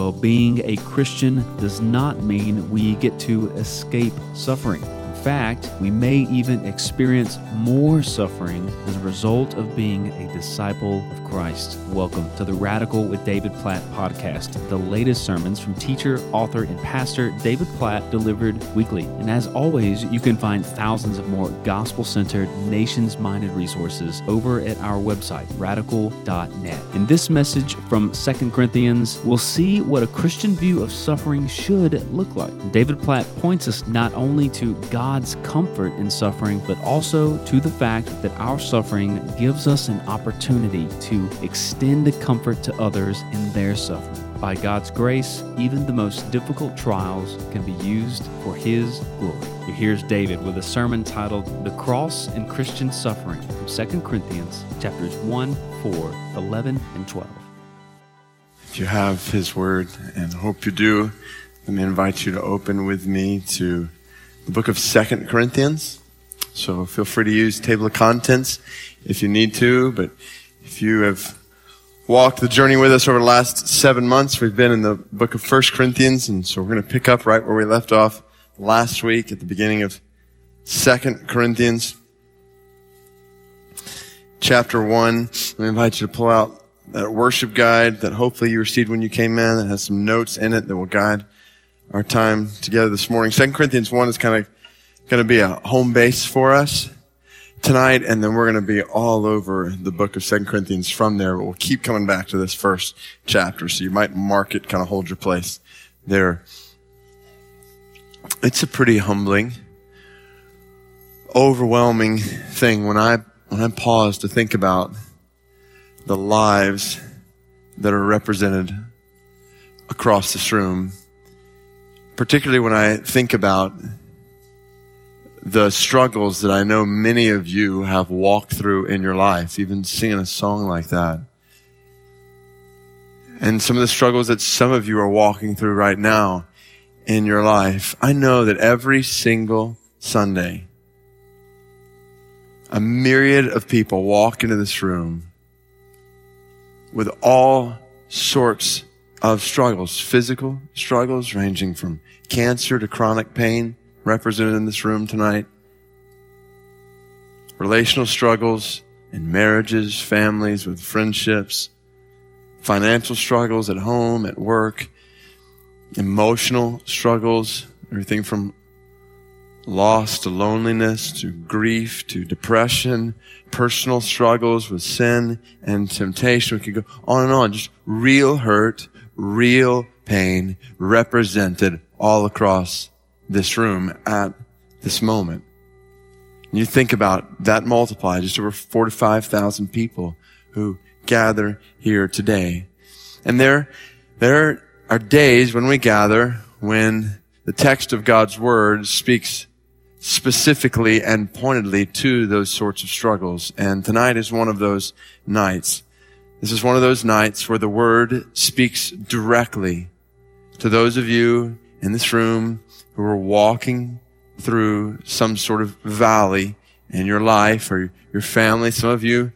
Well, being a Christian does not mean we get to escape suffering fact, we may even experience more suffering as a result of being a disciple of Christ. Welcome to the Radical with David Platt podcast, the latest sermons from teacher, author, and pastor David Platt delivered weekly. And as always, you can find thousands of more gospel centered, nations minded resources over at our website, radical.net. In this message from 2 Corinthians, we'll see what a Christian view of suffering should look like. David Platt points us not only to God God's comfort in suffering, but also to the fact that our suffering gives us an opportunity to extend the comfort to others in their suffering. By God's grace, even the most difficult trials can be used for His glory. Here's David with a sermon titled The Cross and Christian Suffering from 2 Corinthians chapters 1, 4, 11, and 12. If you have His Word, and hope you do, let me invite you to open with me to the book of Second Corinthians. So feel free to use table of contents if you need to, but if you have walked the journey with us over the last seven months, we've been in the book of First Corinthians, and so we're going to pick up right where we left off last week at the beginning of Second Corinthians chapter one. I invite you to pull out that worship guide that hopefully you received when you came in that has some notes in it that will guide our time together this morning. Second Corinthians 1 is kind of going to be a home base for us tonight, and then we're going to be all over the book of Second Corinthians from there, but we'll keep coming back to this first chapter, so you might mark it, kind of hold your place there. It's a pretty humbling, overwhelming thing when I, when I pause to think about the lives that are represented across this room particularly when I think about the struggles that I know many of you have walked through in your life, even singing a song like that. And some of the struggles that some of you are walking through right now in your life. I know that every single Sunday, a myriad of people walk into this room with all sorts of struggles, physical struggles ranging from cancer to chronic pain represented in this room tonight, relational struggles in marriages, families, with friendships, financial struggles at home, at work, emotional struggles, everything from loss to loneliness to grief to depression, personal struggles with sin and temptation. We could go on and on. Just real hurt, real pain represented all across this room at this moment. And you think about that multiplied, just over 45,000 people who gather here today. And there, there are days when we gather when the text of God's word speaks specifically and pointedly to those sorts of struggles. And tonight is one of those nights. This is one of those nights where the word speaks directly to those of you in this room who are walking through some sort of valley in your life or your family. Some of you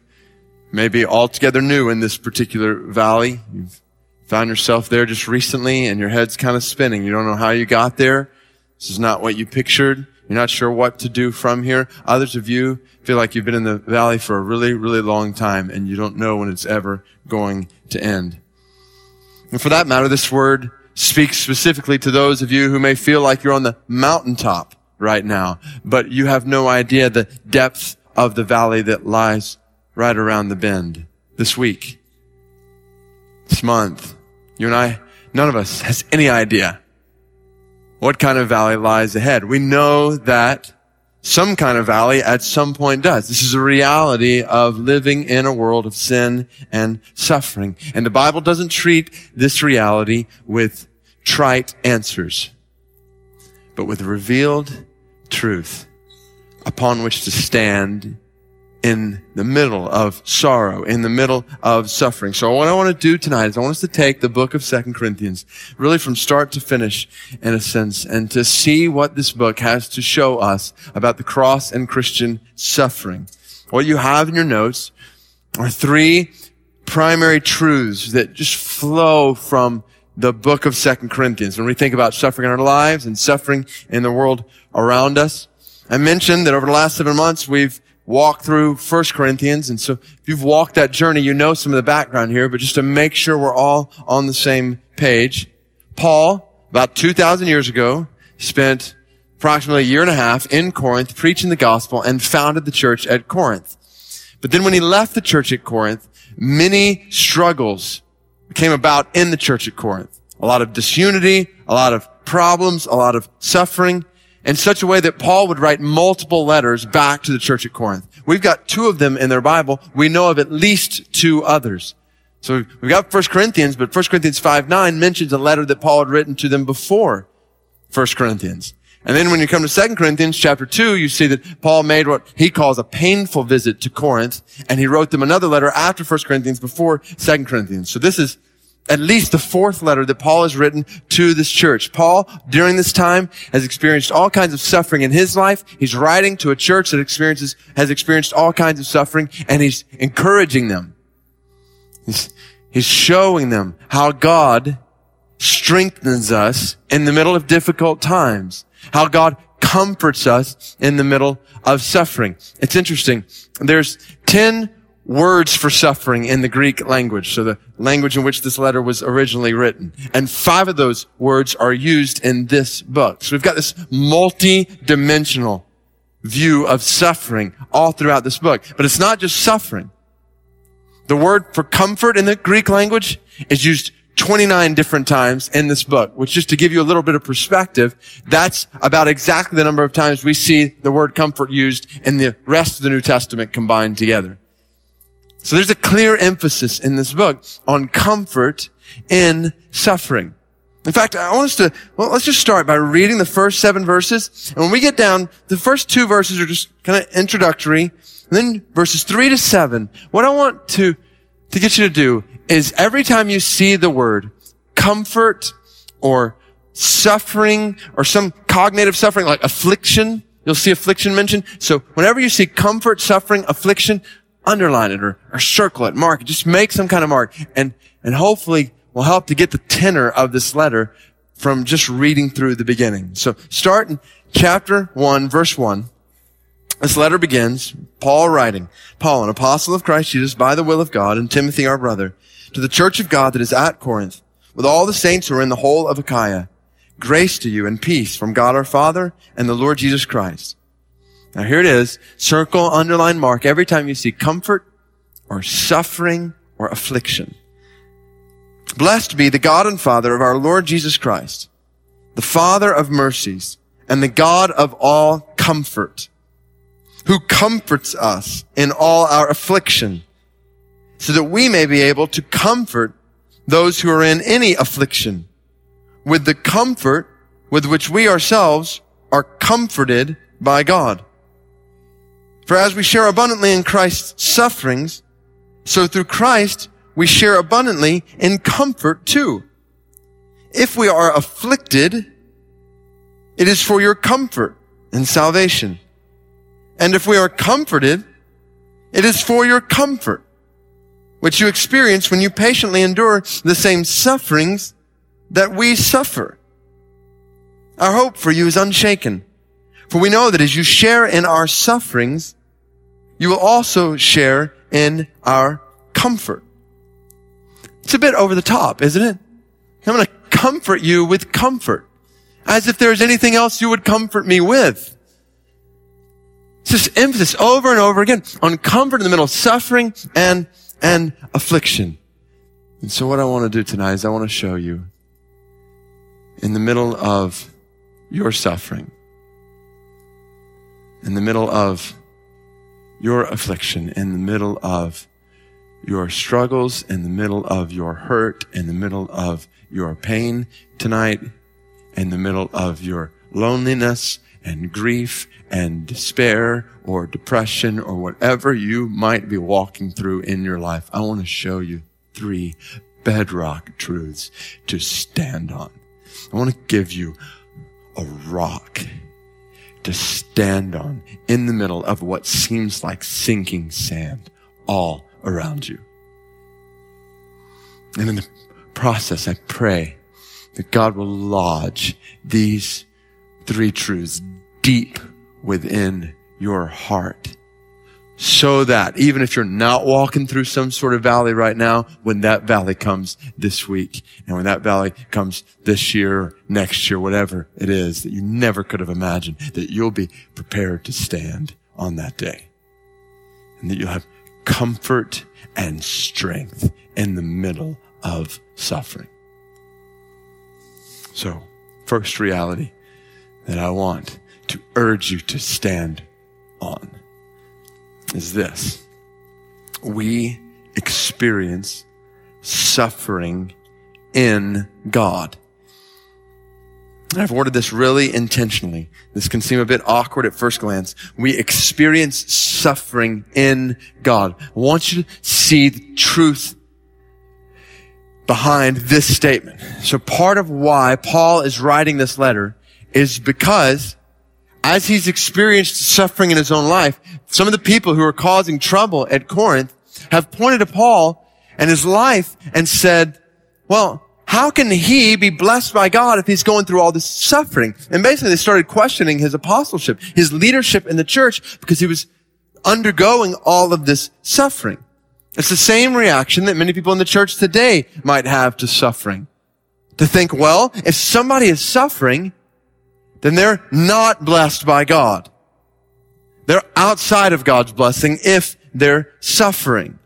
may be altogether new in this particular valley. You've found yourself there just recently and your head's kind of spinning. You don't know how you got there. This is not what you pictured. You're not sure what to do from here. Others of you feel like you've been in the valley for a really, really long time and you don't know when it's ever going to end. And for that matter, this word speaks specifically to those of you who may feel like you're on the mountaintop right now, but you have no idea the depth of the valley that lies right around the bend this week, this month. You and I, none of us has any idea what kind of valley lies ahead. We know that some kind of valley at some point does. This is a reality of living in a world of sin and suffering. And the Bible doesn't treat this reality with trite answers, but with revealed truth upon which to stand in the middle of sorrow, in the middle of suffering. So what I want to do tonight is I want us to take the book of Second Corinthians, really from start to finish, in a sense, and to see what this book has to show us about the cross and Christian suffering. What you have in your notes are three primary truths that just flow from the book of Second Corinthians when we think about suffering in our lives and suffering in the world around us. I mentioned that over the last seven months, we've walked through First Corinthians. And so if you've walked that journey, you know some of the background here, but just to make sure we're all on the same page, Paul, about 2,000 years ago, spent approximately a year and a half in Corinth preaching the gospel and founded the church at Corinth. But then when he left the church at Corinth, many struggles came about in the church at Corinth. A lot of disunity, a lot of problems, a lot of suffering in such a way that Paul would write multiple letters back to the church at Corinth. We've got two of them in their Bible. We know of at least two others. So we've got 1 Corinthians, but 1 Corinthians 5, 9 mentions a letter that Paul had written to them before 1 Corinthians. And then when you come to 2 Corinthians chapter 2, you see that Paul made what he calls a painful visit to Corinth, and he wrote them another letter after 1 Corinthians before 2 Corinthians. So this is at least the fourth letter that Paul has written to this church. Paul, during this time, has experienced all kinds of suffering in his life. He's writing to a church that experiences, has experienced all kinds of suffering, and he's encouraging them. He's, he's showing them how God strengthens us in the middle of difficult times, how God comforts us in the middle of suffering. It's interesting. There's 10 words for suffering in the Greek language, so the language in which this letter was originally written. And five of those words are used in this book. So we've got this multi-dimensional view of suffering all throughout this book. But it's not just suffering. The word for comfort in the Greek language is used 29 different times in this book, which just to give you a little bit of perspective, that's about exactly the number of times we see the word comfort used in the rest of the New Testament combined together. So there's a clear emphasis in this book on comfort in suffering. In fact, I want us to, well, let's just start by reading the first seven verses. And when we get down, the first two verses are just kind of introductory. And then verses three to seven, what I want to, to get you to do is every time you see the word comfort or suffering or some cognitive suffering like affliction, you'll see affliction mentioned. So whenever you see comfort, suffering, affliction, underline it or, or circle it, mark it, just make some kind of mark and, and hopefully will help to get the tenor of this letter from just reading through the beginning. So start in chapter one, verse one. This letter begins, Paul writing, Paul, an apostle of Christ Jesus by the will of God and Timothy our brother to the church of God that is at Corinth with all the saints who are in the whole of Achaia. Grace to you and peace from God our Father and the Lord Jesus Christ. Now here it is. Circle, underline, mark every time you see comfort or suffering or affliction. Blessed be the God and Father of our Lord Jesus Christ, the Father of mercies and the God of all comfort, who comforts us in all our affliction, so that we may be able to comfort those who are in any affliction with the comfort with which we ourselves are comforted by God. For as we share abundantly in Christ's sufferings, so through Christ we share abundantly in comfort too. If we are afflicted, it is for your comfort and salvation. And if we are comforted, it is for your comfort, which you experience when you patiently endure the same sufferings that we suffer. Our hope for you is unshaken, for we know that as you share in our sufferings, you will also share in our comfort. It's a bit over the top, isn't it? I'm going to comfort you with comfort. As if there's anything else you would comfort me with. It's this emphasis over and over again on comfort in the middle of suffering and, and affliction. And so what I want to do tonight is I want to show you in the middle of your suffering, in the middle of your affliction, in the middle of your struggles, in the middle of your hurt, in the middle of your pain tonight, in the middle of your loneliness and grief and despair or depression or whatever you might be walking through in your life. I want to show you three bedrock truths to stand on. I want to give you a rock to stand on in the middle of what seems like sinking sand all around you. And in the process, I pray that God will lodge these three truths deep within your heart. So that even if you're not walking through some sort of valley right now, when that valley comes this week and when that valley comes this year, next year, whatever it is that you never could have imagined, that you'll be prepared to stand on that day and that you'll have comfort and strength in the middle of suffering. So, first reality that I want to urge you to stand on is this. We experience suffering in God. I've worded this really intentionally. This can seem a bit awkward at first glance. We experience suffering in God. I want you to see the truth behind this statement. So part of why Paul is writing this letter is because as he's experienced suffering in his own life, some of the people who are causing trouble at Corinth have pointed to Paul and his life and said, well, how can he be blessed by God if he's going through all this suffering? And basically they started questioning his apostleship, his leadership in the church because he was undergoing all of this suffering. It's the same reaction that many people in the church today might have to suffering. To think, well, if somebody is suffering, then they're not blessed by God. They're outside of God's blessing if they're suffering.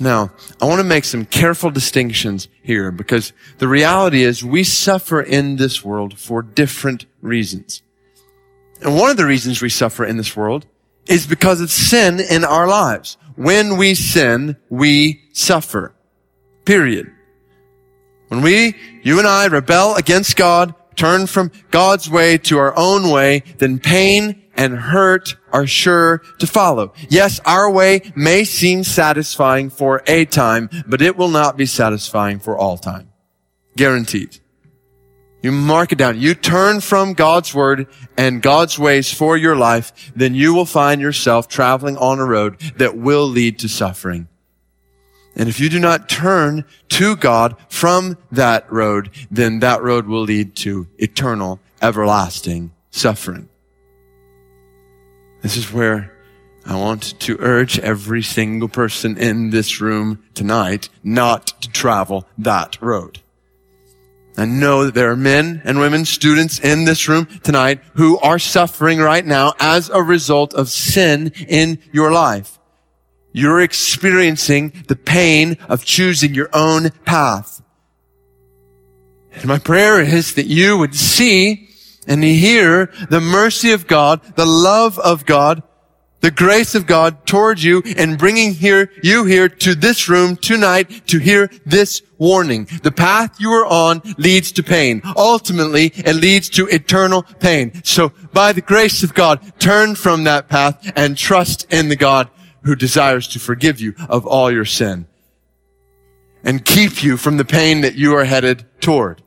Now, I want to make some careful distinctions here because the reality is we suffer in this world for different reasons. And one of the reasons we suffer in this world is because of sin in our lives. When we sin, we suffer. Period. When we, you and I, rebel against God, turn from God's way to our own way, then pain and hurt are sure to follow. Yes, our way may seem satisfying for a time, but it will not be satisfying for all time. Guaranteed. You mark it down. You turn from God's word and God's ways for your life, then you will find yourself traveling on a road that will lead to suffering. And if you do not turn to God from that road, then that road will lead to eternal, everlasting suffering. This is where I want to urge every single person in this room tonight not to travel that road. I know that there are men and women, students in this room tonight who are suffering right now as a result of sin in your life. You're experiencing the pain of choosing your own path. And my prayer is that you would see and hear the mercy of God, the love of God, the grace of God towards you and bringing here, you here to this room tonight to hear this warning. The path you are on leads to pain. Ultimately, it leads to eternal pain. So by the grace of God, turn from that path and trust in the God who desires to forgive you of all your sin and keep you from the pain that you are headed toward.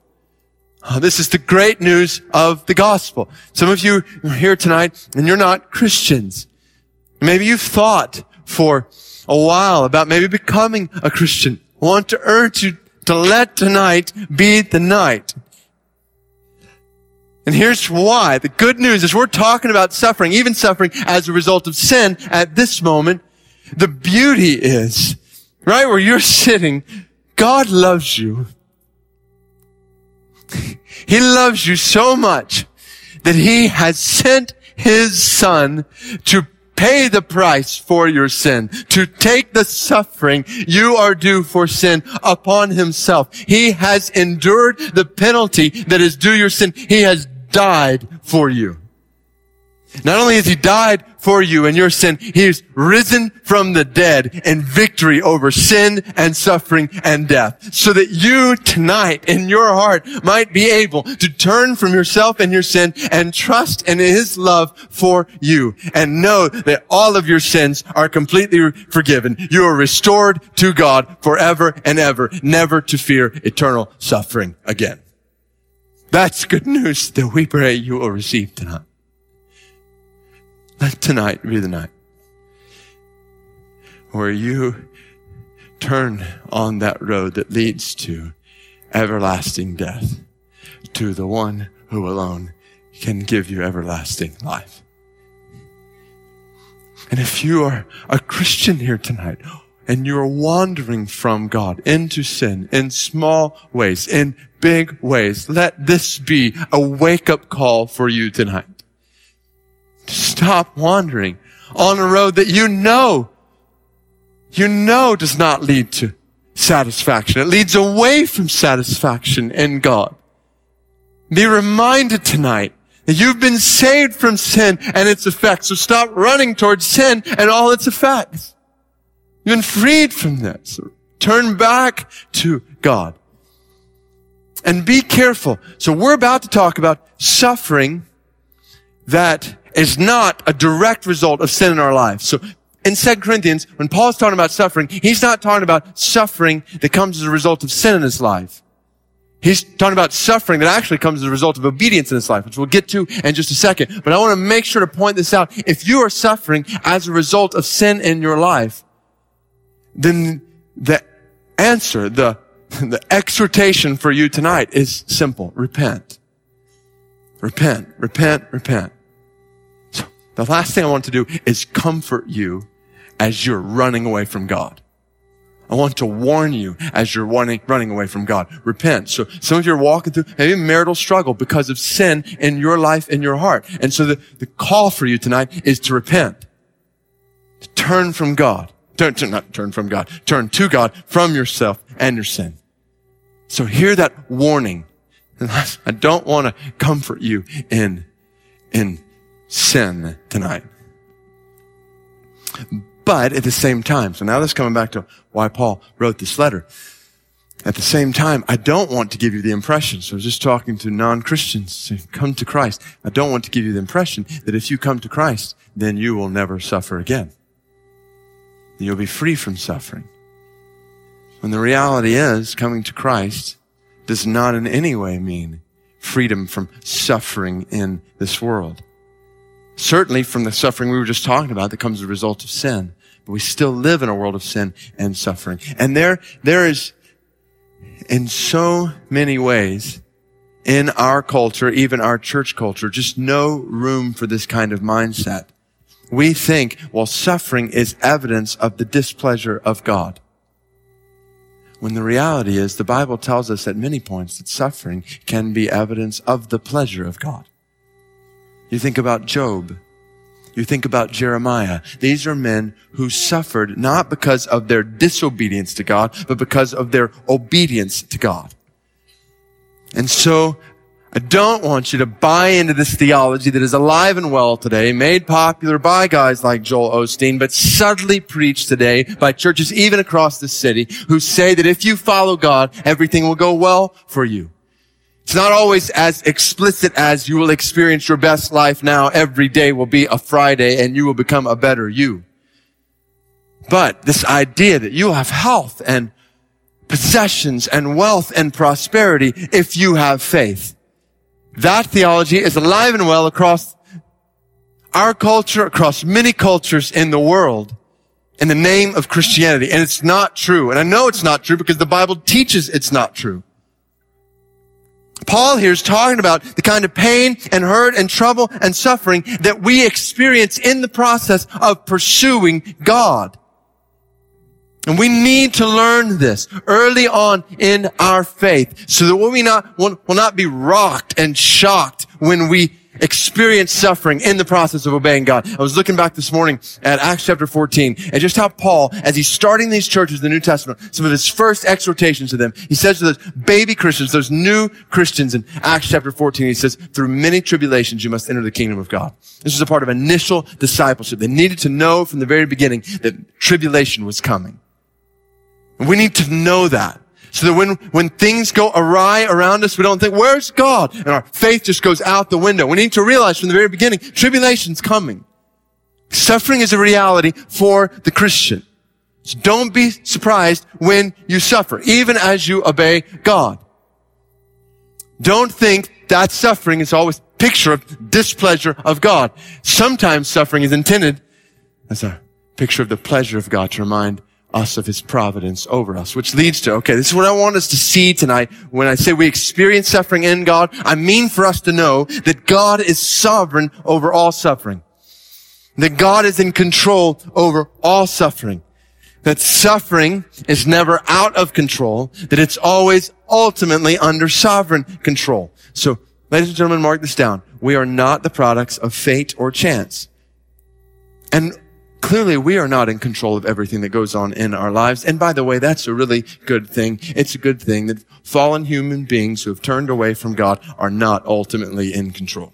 Uh, this is the great news of the gospel. Some of you are here tonight and you're not Christians. Maybe you've thought for a while about maybe becoming a Christian. I want to urge you to let tonight be the night. And here's why. The good news is we're talking about suffering, even suffering as a result of sin at this moment. The beauty is, right where you're sitting, God loves you. he loves you so much that he has sent his son to pay the price for your sin, to take the suffering you are due for sin upon himself. He has endured the penalty that is due your sin. He has died for you. Not only has he died for you and your sin, he is risen from the dead in victory over sin and suffering and death. So that you tonight in your heart might be able to turn from yourself and your sin and trust in his love for you and know that all of your sins are completely forgiven. You are restored to God forever and ever, never to fear eternal suffering again. That's good news that we pray you will receive tonight. Let tonight be the night where you turn on that road that leads to everlasting death to the one who alone can give you everlasting life. And if you are a Christian here tonight and you're wandering from God into sin in small ways, in big ways, let this be a wake up call for you tonight. Stop wandering on a road that you know, you know does not lead to satisfaction. It leads away from satisfaction in God. Be reminded tonight that you've been saved from sin and its effects. So stop running towards sin and all its effects. You've been freed from this. Turn back to God. And be careful. So we're about to talk about suffering that is not a direct result of sin in our lives. So in 2 Corinthians, when Paul's talking about suffering, he's not talking about suffering that comes as a result of sin in his life. He's talking about suffering that actually comes as a result of obedience in his life, which we'll get to in just a second. But I want to make sure to point this out. If you are suffering as a result of sin in your life, then the answer, the, the exhortation for you tonight is simple. Repent. Repent, repent, repent. The last thing I want to do is comfort you as you're running away from God. I want to warn you as you're running, running away from God. Repent. So some of you are walking through maybe marital struggle because of sin in your life, in your heart. And so the, the call for you tonight is to repent. To turn from God. Turn, turn, not turn from God. Turn to God from yourself and your sin. So hear that warning. I don't want to comfort you in, in sin tonight. But at the same time, so now let's coming back to why Paul wrote this letter. At the same time, I don't want to give you the impression, so I was just talking to non-Christians, to come to Christ. I don't want to give you the impression that if you come to Christ, then you will never suffer again. You'll be free from suffering. When the reality is, coming to Christ does not in any way mean freedom from suffering in this world. Certainly from the suffering we were just talking about that comes as a result of sin. But we still live in a world of sin and suffering. And there, there is, in so many ways, in our culture, even our church culture, just no room for this kind of mindset. We think, well, suffering is evidence of the displeasure of God. When the reality is, the Bible tells us at many points that suffering can be evidence of the pleasure of God. You think about Job. You think about Jeremiah. These are men who suffered not because of their disobedience to God, but because of their obedience to God. And so I don't want you to buy into this theology that is alive and well today, made popular by guys like Joel Osteen, but subtly preached today by churches even across the city who say that if you follow God, everything will go well for you. It's not always as explicit as you will experience your best life now. Every day will be a Friday and you will become a better you. But this idea that you will have health and possessions and wealth and prosperity if you have faith. That theology is alive and well across our culture, across many cultures in the world in the name of Christianity. And it's not true. And I know it's not true because the Bible teaches it's not true. Paul here is talking about the kind of pain and hurt and trouble and suffering that we experience in the process of pursuing God. And we need to learn this early on in our faith so that we not, will, will not be rocked and shocked when we experience suffering in the process of obeying God. I was looking back this morning at Acts chapter 14 and just how Paul, as he's starting these churches in the New Testament, some of his first exhortations to them, he says to those baby Christians, those new Christians in Acts chapter 14, he says, through many tribulations you must enter the kingdom of God. This was a part of initial discipleship. They needed to know from the very beginning that tribulation was coming. we need to know that. So that when, when things go awry around us, we don't think, where's God? And our faith just goes out the window. We need to realize from the very beginning, tribulation's coming. Suffering is a reality for the Christian. So don't be surprised when you suffer, even as you obey God. Don't think that suffering is always picture of displeasure of God. Sometimes suffering is intended as a picture of the pleasure of God to remind us of his providence over us, which leads to, okay, this is what I want us to see tonight. When I say we experience suffering in God, I mean for us to know that God is sovereign over all suffering. That God is in control over all suffering. That suffering is never out of control. That it's always ultimately under sovereign control. So, ladies and gentlemen, mark this down. We are not the products of fate or chance. And clearly we are not in control of everything that goes on in our lives. And by the way, that's a really good thing. It's a good thing that fallen human beings who have turned away from God are not ultimately in control.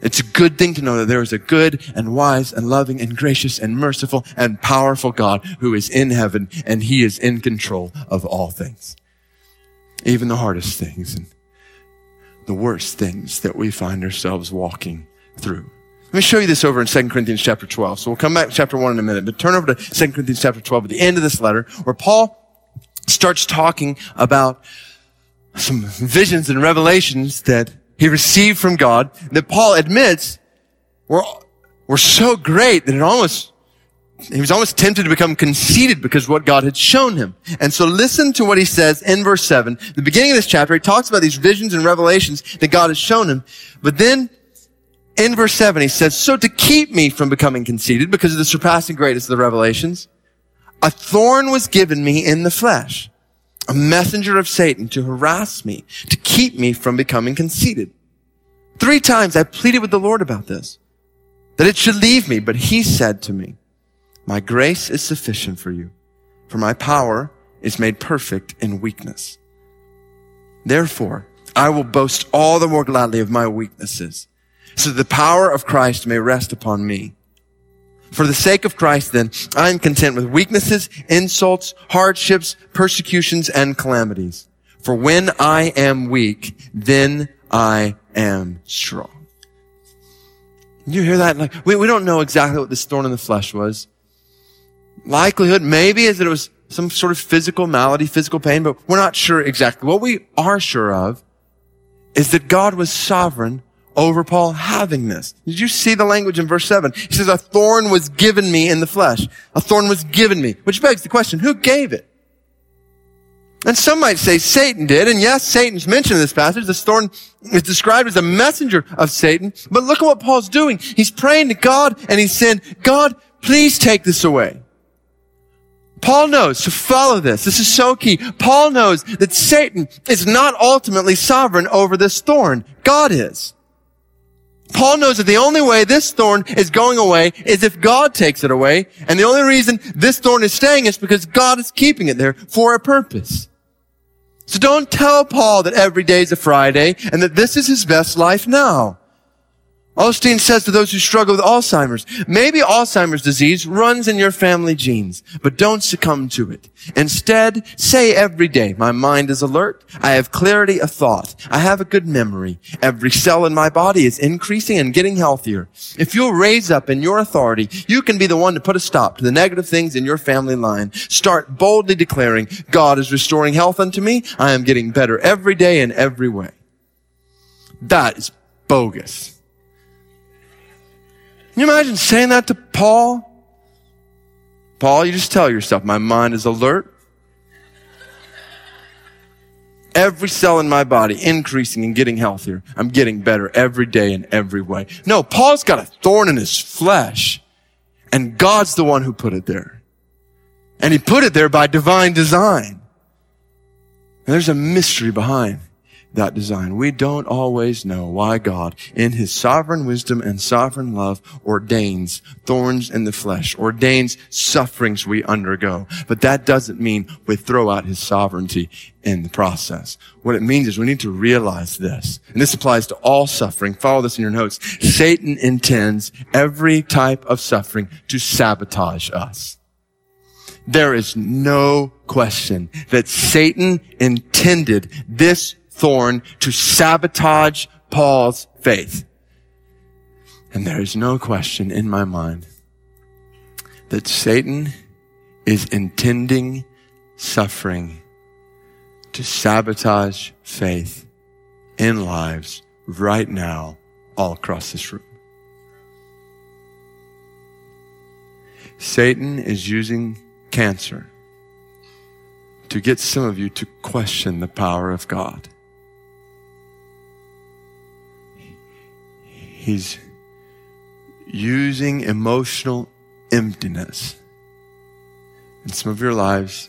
It's a good thing to know that there is a good and wise and loving and gracious and merciful and powerful God who is in heaven and he is in control of all things. Even the hardest things and the worst things that we find ourselves walking through. Let me show you this over in 2 Corinthians chapter 12. So we'll come back to chapter 1 in a minute, but turn over to 2 Corinthians chapter 12 at the end of this letter where Paul starts talking about some visions and revelations that he received from God that Paul admits were, were so great that it almost, he was almost tempted to become conceited because what God had shown him. And so listen to what he says in verse 7. The beginning of this chapter, he talks about these visions and revelations that God has shown him. But then in verse 7, he says, So to keep me from becoming conceited because of the surpassing greatness of the revelations, a thorn was given me in the flesh, a messenger of Satan to harass me, to keep me from becoming conceited. Three times I pleaded with the Lord about this, that it should leave me, but he said to me, My grace is sufficient for you, for my power is made perfect in weakness. Therefore, I will boast all the more gladly of my weaknesses so the power of Christ may rest upon me. For the sake of Christ, then, I am content with weaknesses, insults, hardships, persecutions, and calamities. For when I am weak, then I am strong. You hear that? Like, we, we don't know exactly what this thorn in the flesh was. Likelihood, maybe, is that it was some sort of physical malady, physical pain, but we're not sure exactly. What we are sure of is that God was sovereign over Paul having this. Did you see the language in verse 7? He says, a thorn was given me in the flesh. A thorn was given me. Which begs the question, who gave it? And some might say Satan did. And yes, Satan's mentioned in this passage. This thorn is described as a messenger of Satan. But look at what Paul's doing. He's praying to God and he's saying, God, please take this away. Paul knows, to follow this, this is so key. Paul knows that Satan is not ultimately sovereign over this thorn. God is. Paul knows that the only way this thorn is going away is if God takes it away. And the only reason this thorn is staying is because God is keeping it there for a purpose. So don't tell Paul that every day is a Friday and that this is his best life now. Osteen says to those who struggle with Alzheimer's, maybe Alzheimer's disease runs in your family genes, but don't succumb to it. Instead, say every day, my mind is alert. I have clarity of thought. I have a good memory. Every cell in my body is increasing and getting healthier. If you'll raise up in your authority, you can be the one to put a stop to the negative things in your family line. Start boldly declaring, God is restoring health unto me. I am getting better every day in every way. That is bogus. Can you imagine saying that to Paul? Paul, you just tell yourself, my mind is alert. Every cell in my body increasing and getting healthier. I'm getting better every day in every way. No, Paul's got a thorn in his flesh and God's the one who put it there. And he put it there by divine design. And there's a mystery behind that design. We don't always know why God, in his sovereign wisdom and sovereign love, ordains thorns in the flesh, ordains sufferings we undergo. But that doesn't mean we throw out his sovereignty in the process. What it means is we need to realize this. And this applies to all suffering. Follow this in your notes. Satan intends every type of suffering to sabotage us. There is no question that Satan intended this thorn to sabotage Paul's faith. And there is no question in my mind that Satan is intending suffering to sabotage faith in lives right now all across this room. Satan is using cancer to get some of you to question the power of God. He's using emotional emptiness in some of your lives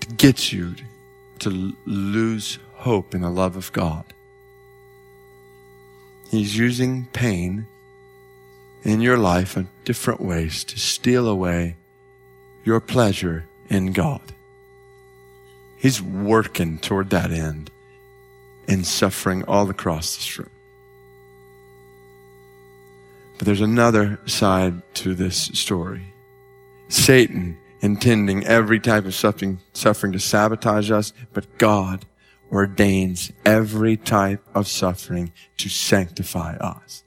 to get you to lose hope in the love of God. He's using pain in your life in different ways to steal away your pleasure in God. He's working toward that end in suffering all across this room. But there's another side to this story. Satan intending every type of suffering, suffering to sabotage us, but God ordains every type of suffering to sanctify us.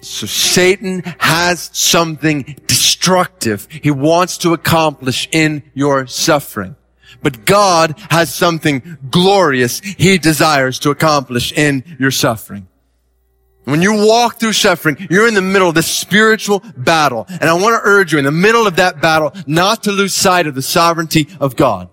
So Satan has something destructive he wants to accomplish in your suffering. But God has something glorious he desires to accomplish in your suffering. When you walk through suffering, you're in the middle of this spiritual battle. And I want to urge you in the middle of that battle not to lose sight of the sovereignty of God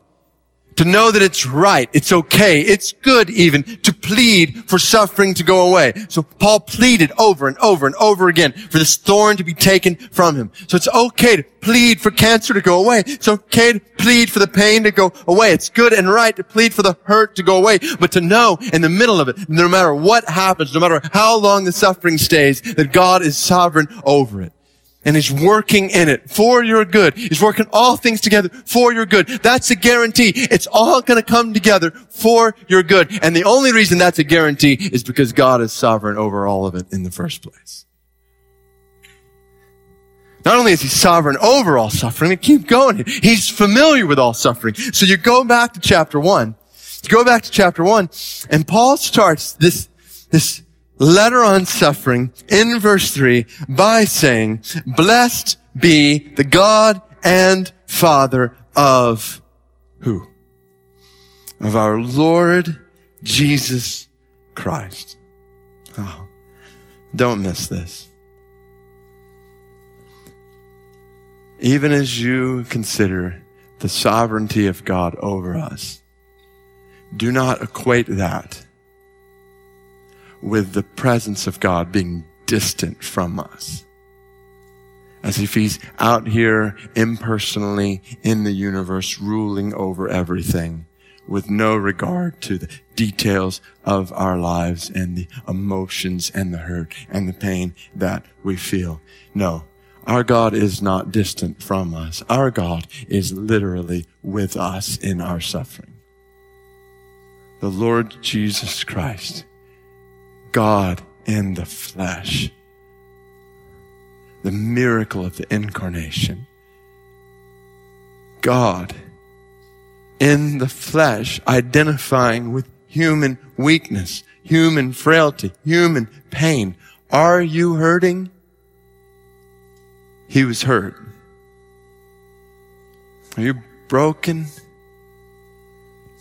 to know that it's right, it's okay, it's good even to plead for suffering to go away. So Paul pleaded over and over and over again for this thorn to be taken from him. So it's okay to plead for cancer to go away. It's okay to plead for the pain to go away. It's good and right to plead for the hurt to go away, but to know in the middle of it, no matter what happens, no matter how long the suffering stays, that God is sovereign over it and he's working in it for your good. He's working all things together for your good. That's a guarantee. It's all going to come together for your good. And the only reason that's a guarantee is because God is sovereign over all of it in the first place. Not only is he sovereign over all suffering, keep going. He's familiar with all suffering. So you go back to chapter one. You go back to chapter one, and Paul starts this, this letter on suffering in verse 3 by saying, Blessed be the God and Father of who? Of our Lord Jesus Christ. Oh, don't miss this. Even as you consider the sovereignty of God over us, do not equate that with the presence of God being distant from us. As if he's out here impersonally in the universe, ruling over everything with no regard to the details of our lives and the emotions and the hurt and the pain that we feel. No, our God is not distant from us. Our God is literally with us in our suffering. The Lord Jesus Christ God in the flesh. The miracle of the incarnation. God in the flesh, identifying with human weakness, human frailty, human pain. Are you hurting? He was hurt. Are you broken?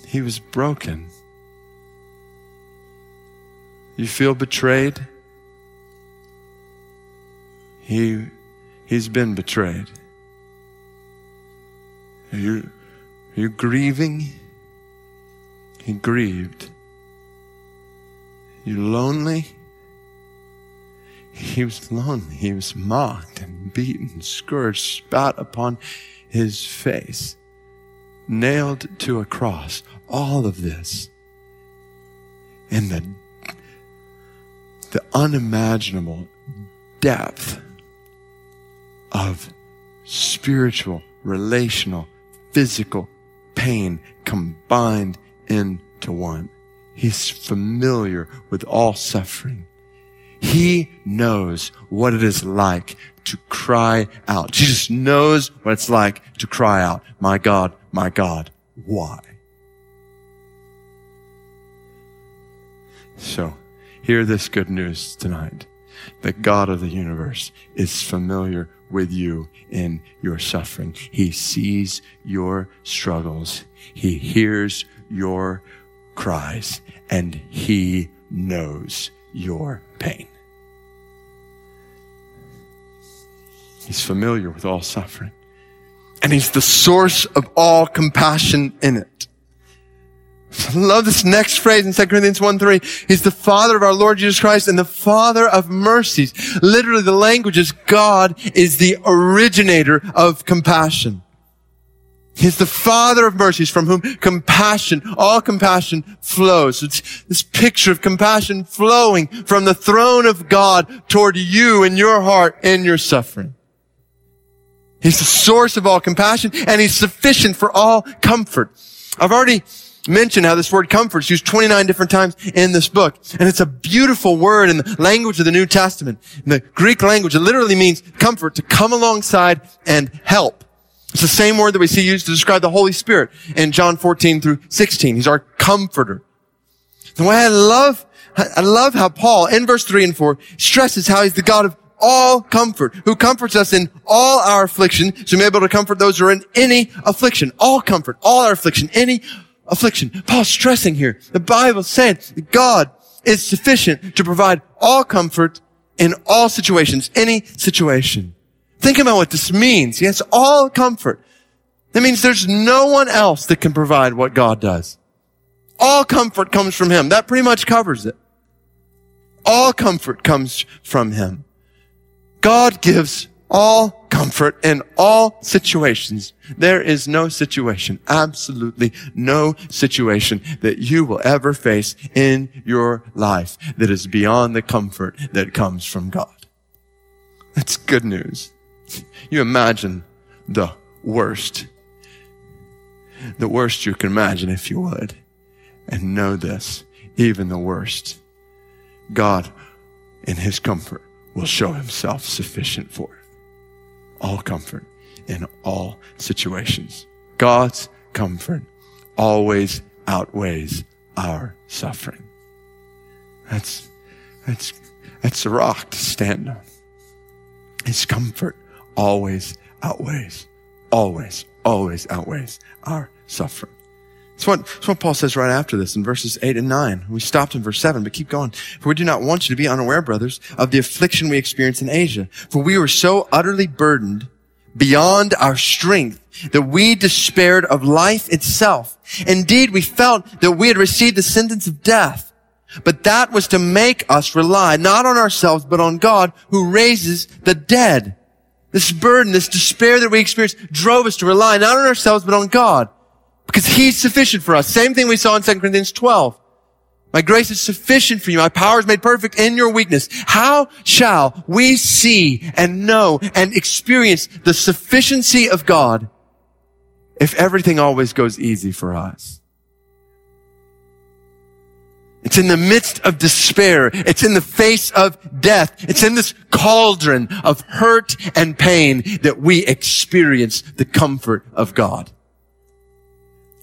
He was broken. You feel betrayed? He, he's been betrayed. Are you, are you grieving? He grieved. You lonely? He was lonely. He was mocked and beaten, scourged, spat upon his face, nailed to a cross. All of this in the the unimaginable depth of spiritual, relational, physical pain combined into one. He's familiar with all suffering. He knows what it is like to cry out. Jesus knows what it's like to cry out, my God, my God, why? So, Hear this good news tonight. The God of the universe is familiar with you in your suffering. He sees your struggles. He hears your cries and he knows your pain. He's familiar with all suffering. and he's the source of all compassion in it. Love this next phrase in 2 Corinthians 1 3. He's the Father of our Lord Jesus Christ and the Father of mercies. Literally, the language is God is the originator of compassion. He's the Father of mercies from whom compassion, all compassion flows. It's this picture of compassion flowing from the throne of God toward you and your heart and your suffering. He's the source of all compassion and he's sufficient for all comfort. I've already mentioned how this word comfort is used 29 different times in this book. And it's a beautiful word in the language of the New Testament. In the Greek language, it literally means comfort, to come alongside and help. It's the same word that we see used to describe the Holy Spirit in John 14 through 16. He's our comforter. The way I love, I love how Paul in verse 3 and 4 stresses how he's the God of all comfort, who comforts us in all our affliction, so we're able to comfort those who are in any affliction. All comfort, all our affliction, any affliction. Paul's stressing here. The Bible said that God is sufficient to provide all comfort in all situations, any situation. Think about what this means. He has all comfort. That means there's no one else that can provide what God does. All comfort comes from Him. That pretty much covers it. All comfort comes from Him. God gives all comfort in all situations. There is no situation, absolutely no situation that you will ever face in your life that is beyond the comfort that comes from God. That's good news. You imagine the worst. The worst you can imagine, if you would. And know this, even the worst. God, in his comfort, will show himself sufficient for it. All comfort in all situations. God's comfort always outweighs our suffering. That's, that's, that's a rock to stand on. His comfort always outweighs, always, always outweighs our suffering. That's what, that's what Paul says right after this in verses 8 and 9. We stopped in verse 7, but keep going. For we do not want you to be unaware, brothers, of the affliction we experienced in Asia. For we were so utterly burdened beyond our strength that we despaired of life itself. Indeed, we felt that we had received the sentence of death. But that was to make us rely not on ourselves, but on God who raises the dead. This burden, this despair that we experienced drove us to rely not on ourselves, but on God. Because He's sufficient for us. Same thing we saw in 2 Corinthians 12. My grace is sufficient for you. My power is made perfect in your weakness. How shall we see and know and experience the sufficiency of God if everything always goes easy for us? It's in the midst of despair. It's in the face of death. It's in this cauldron of hurt and pain that we experience the comfort of God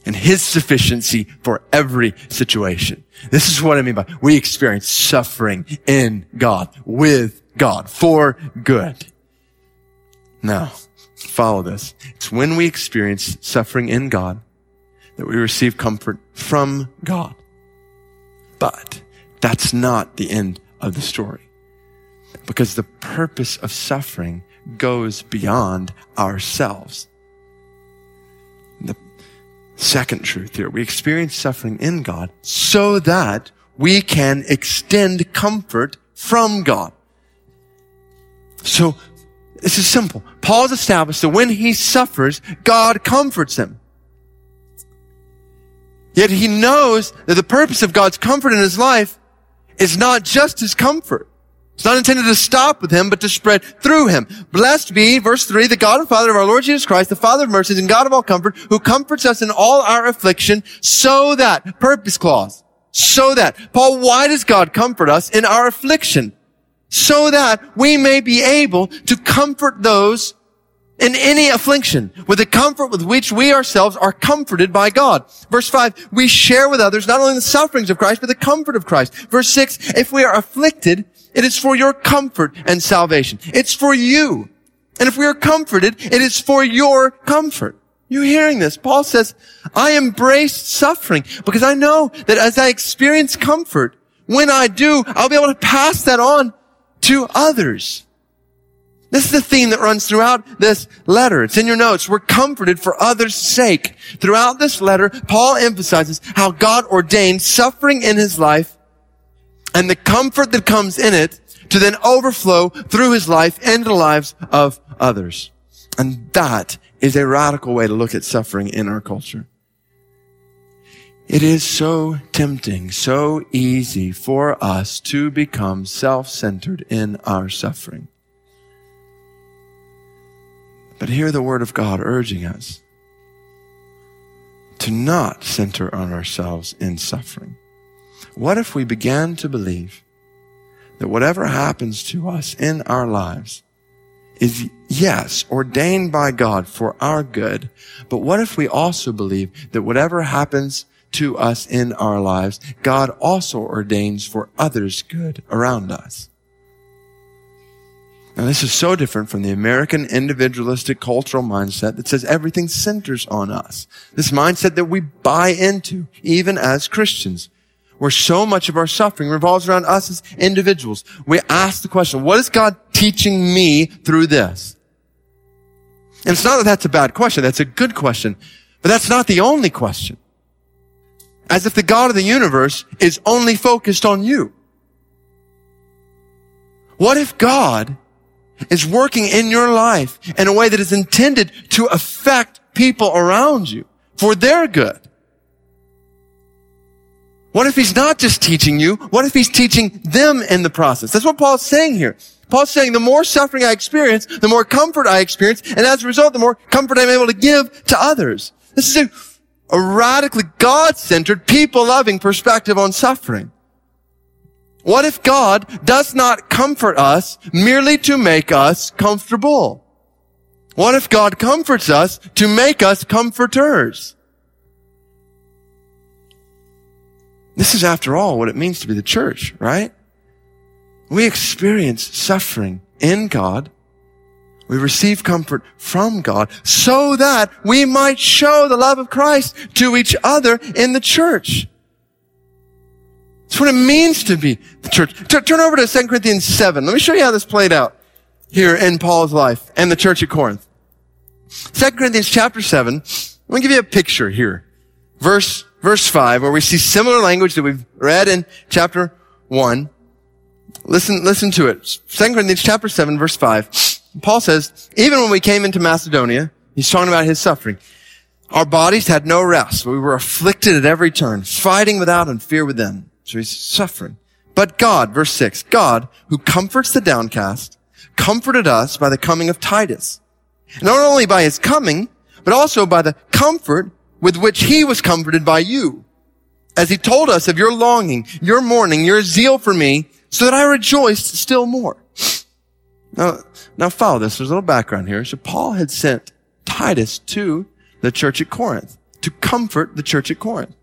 and his sufficiency for every situation. This is what I mean by we experience suffering in God, with God, for good. Now, follow this. It's when we experience suffering in God that we receive comfort from God. But that's not the end of the story. Because the purpose of suffering goes beyond ourselves. Second truth here, we experience suffering in God so that we can extend comfort from God. So this is simple. Paul's established that when he suffers, God comforts him. Yet he knows that the purpose of God's comfort in his life is not just his comfort. It's not intended to stop with him, but to spread through him. Blessed be, verse 3, the God and Father of our Lord Jesus Christ, the Father of mercies and God of all comfort, who comforts us in all our affliction, so that, purpose clause, so that. Paul, why does God comfort us in our affliction? So that we may be able to comfort those in any affliction with the comfort with which we ourselves are comforted by God. Verse 5, we share with others not only the sufferings of Christ, but the comfort of Christ. Verse 6, if we are afflicted, it is for your comfort and salvation. It's for you. And if we are comforted, it is for your comfort. You hearing this? Paul says, I embrace suffering because I know that as I experience comfort, when I do, I'll be able to pass that on to others. This is the theme that runs throughout this letter. It's in your notes. We're comforted for others' sake. Throughout this letter, Paul emphasizes how God ordained suffering in his life and the comfort that comes in it to then overflow through his life into the lives of others. And that is a radical way to look at suffering in our culture. It is so tempting, so easy for us to become self-centered in our suffering. But hear the word of God urging us to not center on ourselves in suffering. What if we began to believe that whatever happens to us in our lives is yes, ordained by God for our good. But what if we also believe that whatever happens to us in our lives, God also ordains for others' good around us? Now, this is so different from the American individualistic cultural mindset that says everything centers on us. This mindset that we buy into, even as Christians, where so much of our suffering revolves around us as individuals. We ask the question, what is God teaching me through this? And it's not that that's a bad question. That's a good question. But that's not the only question. As if the God of the universe is only focused on you. What if God is working in your life in a way that is intended to affect people around you for their good. What if he's not just teaching you? What if he's teaching them in the process? That's what Paul's saying here. Paul's saying the more suffering I experience, the more comfort I experience, and as a result, the more comfort I'm able to give to others. This is a, a radically God-centered, people-loving perspective on suffering. What if God does not comfort us merely to make us comfortable? What if God comforts us to make us comforters? This is after all what it means to be the church, right? We experience suffering in God. We receive comfort from God so that we might show the love of Christ to each other in the church. That's what it means to be the church. T- turn over to 2 Corinthians 7. Let me show you how this played out here in Paul's life and the church at Corinth. 2 Corinthians chapter 7. Let me give you a picture here. Verse, verse 5, where we see similar language that we've read in chapter 1. Listen, listen to it. 2 Corinthians chapter 7, verse 5. Paul says, even when we came into Macedonia, he's talking about his suffering. Our bodies had no rest. We were afflicted at every turn, fighting without and fear within. So he's suffering. But God, verse 6, God, who comforts the downcast, comforted us by the coming of Titus. Not only by his coming, but also by the comfort with which he was comforted by you. As he told us of your longing, your mourning, your zeal for me, so that I rejoiced still more. Now, now follow this. There's a little background here. So Paul had sent Titus to the church at Corinth to comfort the church at Corinth.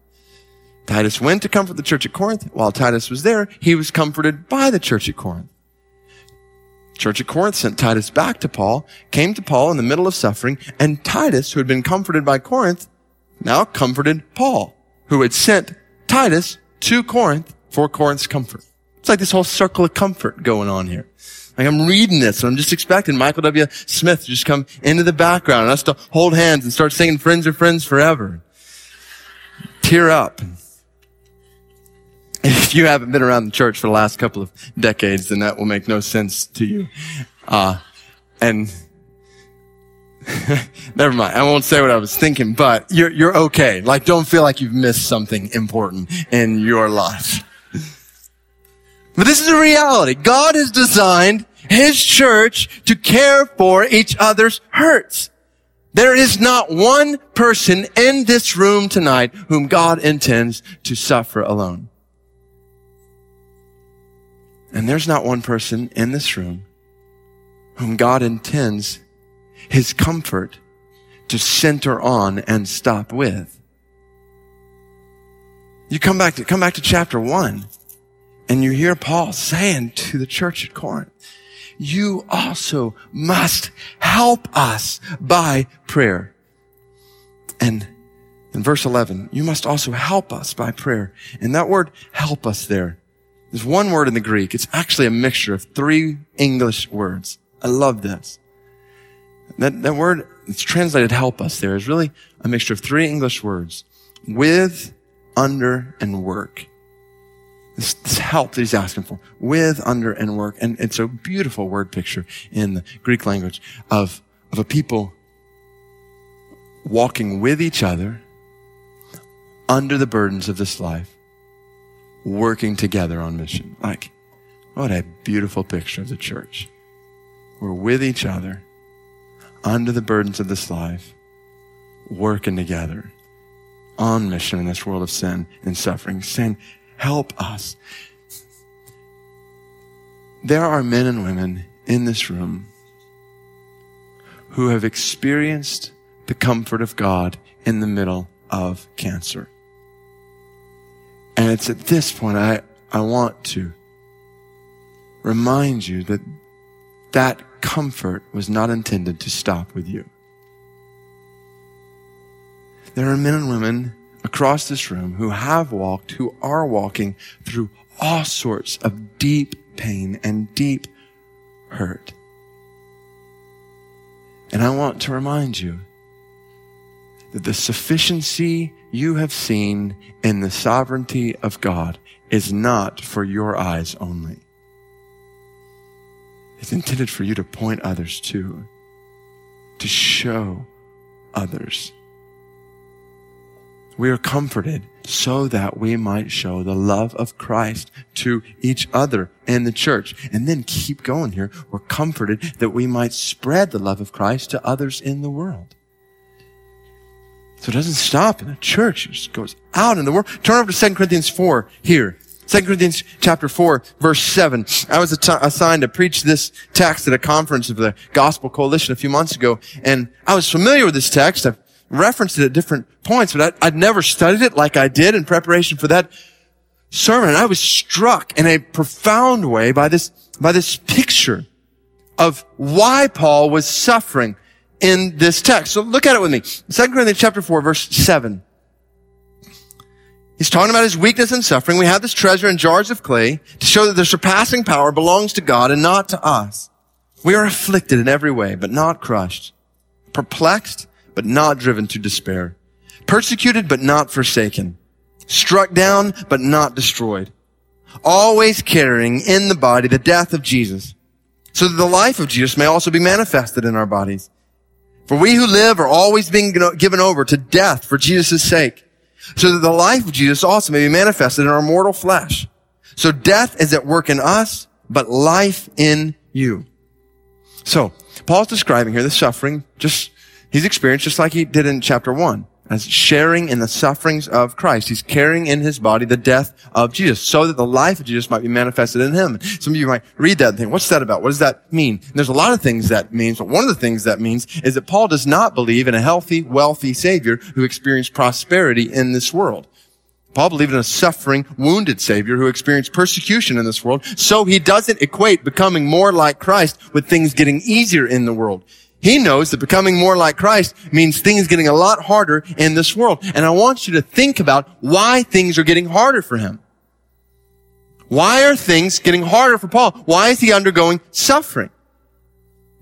Titus went to comfort the church at Corinth. While Titus was there, he was comforted by the church at Corinth. Church at Corinth sent Titus back to Paul, came to Paul in the middle of suffering, and Titus, who had been comforted by Corinth, now comforted Paul, who had sent Titus to Corinth for Corinth's comfort. It's like this whole circle of comfort going on here. Like I'm reading this and I'm just expecting Michael W. Smith to just come into the background and us to hold hands and start singing Friends are Friends Forever. Tear up if you haven't been around the church for the last couple of decades, then that will make no sense to you. Uh, and never mind. I won't say what I was thinking, but you're, you're okay. Like, don't feel like you've missed something important in your life. But this is a reality. God has designed His church to care for each other's hurts. There is not one person in this room tonight whom God intends to suffer alone. And there's not one person in this room whom God intends his comfort to center on and stop with. You come back to, come back to chapter one and you hear Paul saying to the church at Corinth, you also must help us by prayer. And in verse 11, you must also help us by prayer. And that word help us there there's one word in the Greek. It's actually a mixture of three English words. I love this. That, that word, it's translated help us there, is really a mixture of three English words. With, under, and work. This, this help that he's asking for. With, under, and work. And it's a beautiful word picture in the Greek language of, of a people walking with each other under the burdens of this life, working together on mission. Like, what a beautiful picture of the church. We're with each other under the burdens of this life, working together on mission in this world of sin and suffering, Sin, help us. There are men and women in this room who have experienced the comfort of God in the middle of cancer. And it's at this point I, I want to remind you that that comfort was not intended to stop with you. There are men and women across this room who have walked, who are walking through all sorts of deep pain and deep hurt. And I want to remind you that the sufficiency you have seen in the sovereignty of God is not for your eyes only. It's intended for you to point others to, to show others. We are comforted so that we might show the love of Christ to each other in the church. And then keep going here. We're comforted that we might spread the love of Christ to others in the world. So it doesn't stop in the church. It just goes out in the world. Turn over to 2 Corinthians 4 here. 2 Corinthians chapter 4, verse 7. I was assigned to preach this text at a conference of the Gospel Coalition a few months ago, and I was familiar with this text. I've referenced it at different points, but I, would never studied it like I did in preparation for that sermon. And I was struck in a profound way by this, by this picture of why Paul was suffering in this text. So look at it with me. 2 Corinthians chapter 4, verse 7. He's talking about his weakness and suffering. We have this treasure in jars of clay to show that the surpassing power belongs to God and not to us. We are afflicted in every way, but not crushed. Perplexed, but not driven to despair. Persecuted, but not forsaken. Struck down, but not destroyed. Always carrying in the body the death of Jesus, so that the life of Jesus may also be manifested in our bodies. For we who live are always being given over to death for Jesus' sake so that the life of Jesus also may be manifested in our mortal flesh. So death is at work in us, but life in you. So Paul's describing here the suffering, just he's experienced just like he did in chapter one as sharing in the sufferings of Christ. He's carrying in his body the death of Jesus so that the life of Jesus might be manifested in him. Some of you might read that and think, what's that about? What does that mean? And there's a lot of things that means, but one of the things that means is that Paul does not believe in a healthy, wealthy savior who experienced prosperity in this world. Paul believed in a suffering, wounded Savior who experienced persecution in this world, so he doesn't equate becoming more like Christ with things getting easier in the world. He knows that becoming more like Christ means things getting a lot harder in this world. And I want you to think about why things are getting harder for him. Why are things getting harder for Paul? Why is he undergoing suffering?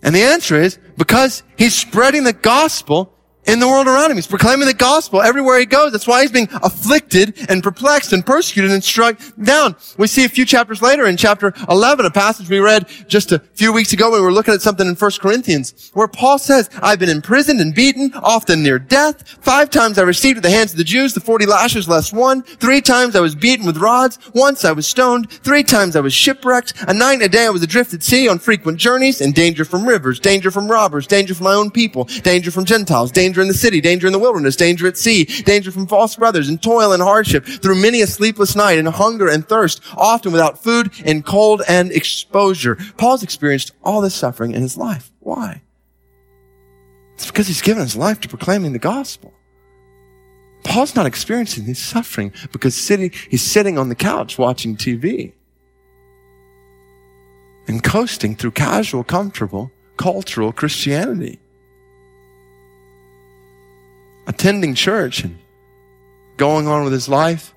And the answer is because he's spreading the gospel in the world around him. He's proclaiming the gospel everywhere he goes. That's why he's being afflicted and perplexed and persecuted and struck down. We see a few chapters later in chapter 11, a passage we read just a few weeks ago when we were looking at something in 1 Corinthians, where Paul says, I've been imprisoned and beaten, often near death. Five times I received at the hands of the Jews the 40 lashes less one. Three times I was beaten with rods. Once I was stoned. Three times I was shipwrecked. A night and a day I was adrift at sea on frequent journeys in danger from rivers, danger from robbers, danger from my own people, danger from Gentiles, danger danger in the city, danger in the wilderness, danger at sea, danger from false brothers, and toil and hardship, through many a sleepless night, and hunger and thirst, often without food, and cold and exposure. Paul's experienced all this suffering in his life. Why? It's because he's given his life to proclaiming the gospel. Paul's not experiencing his suffering because sitting, he's sitting on the couch watching TV and coasting through casual, comfortable, cultural Christianity attending church and going on with his life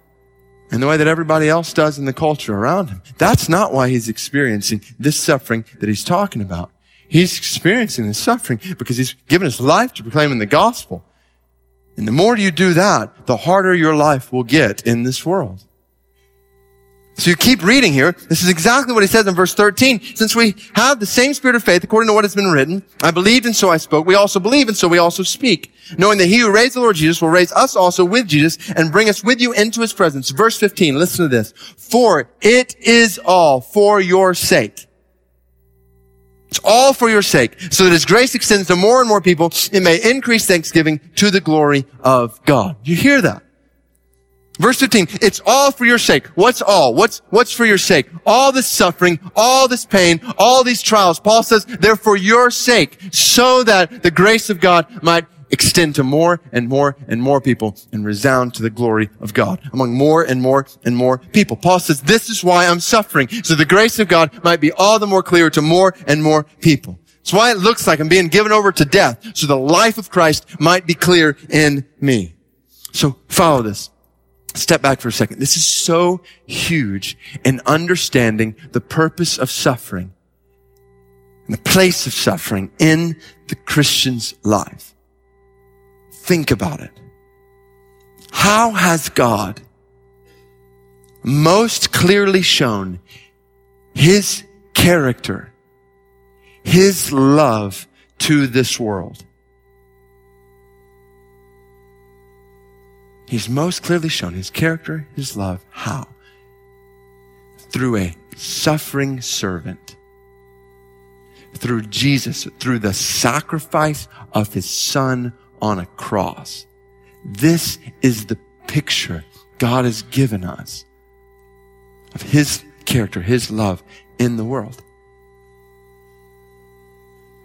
and the way that everybody else does in the culture around him. That's not why he's experiencing this suffering that he's talking about. He's experiencing this suffering because he's given his life to proclaiming the gospel. And the more you do that, the harder your life will get in this world. So you keep reading here. This is exactly what he says in verse 13. Since we have the same spirit of faith, according to what has been written, I believed and so I spoke. We also believe and so we also speak. Knowing that he who raised the Lord Jesus will raise us also with Jesus and bring us with you into his presence. Verse 15, listen to this. For it is all for your sake. It's all for your sake, so that His grace extends to more and more people. It may increase thanksgiving to the glory of God. You hear that? Verse 15, it's all for your sake. What's all? What's, what's for your sake? All this suffering, all this pain, all these trials. Paul says they're for your sake, so that the grace of God might extend to more and more and more people and resound to the glory of God among more and more and more people. Paul says, this is why I'm suffering, so the grace of God might be all the more clear to more and more people. It's why it looks like I'm being given over to death, so the life of Christ might be clear in me. So follow this. Step back for a second. This is so huge in understanding the purpose of suffering and the place of suffering in the Christian's life. Think about it. How has God most clearly shown his character, his love to this world? He's most clearly shown his character, his love. How? Through a suffering servant. Through Jesus, through the sacrifice of his son on a cross. This is the picture God has given us of his character, his love in the world.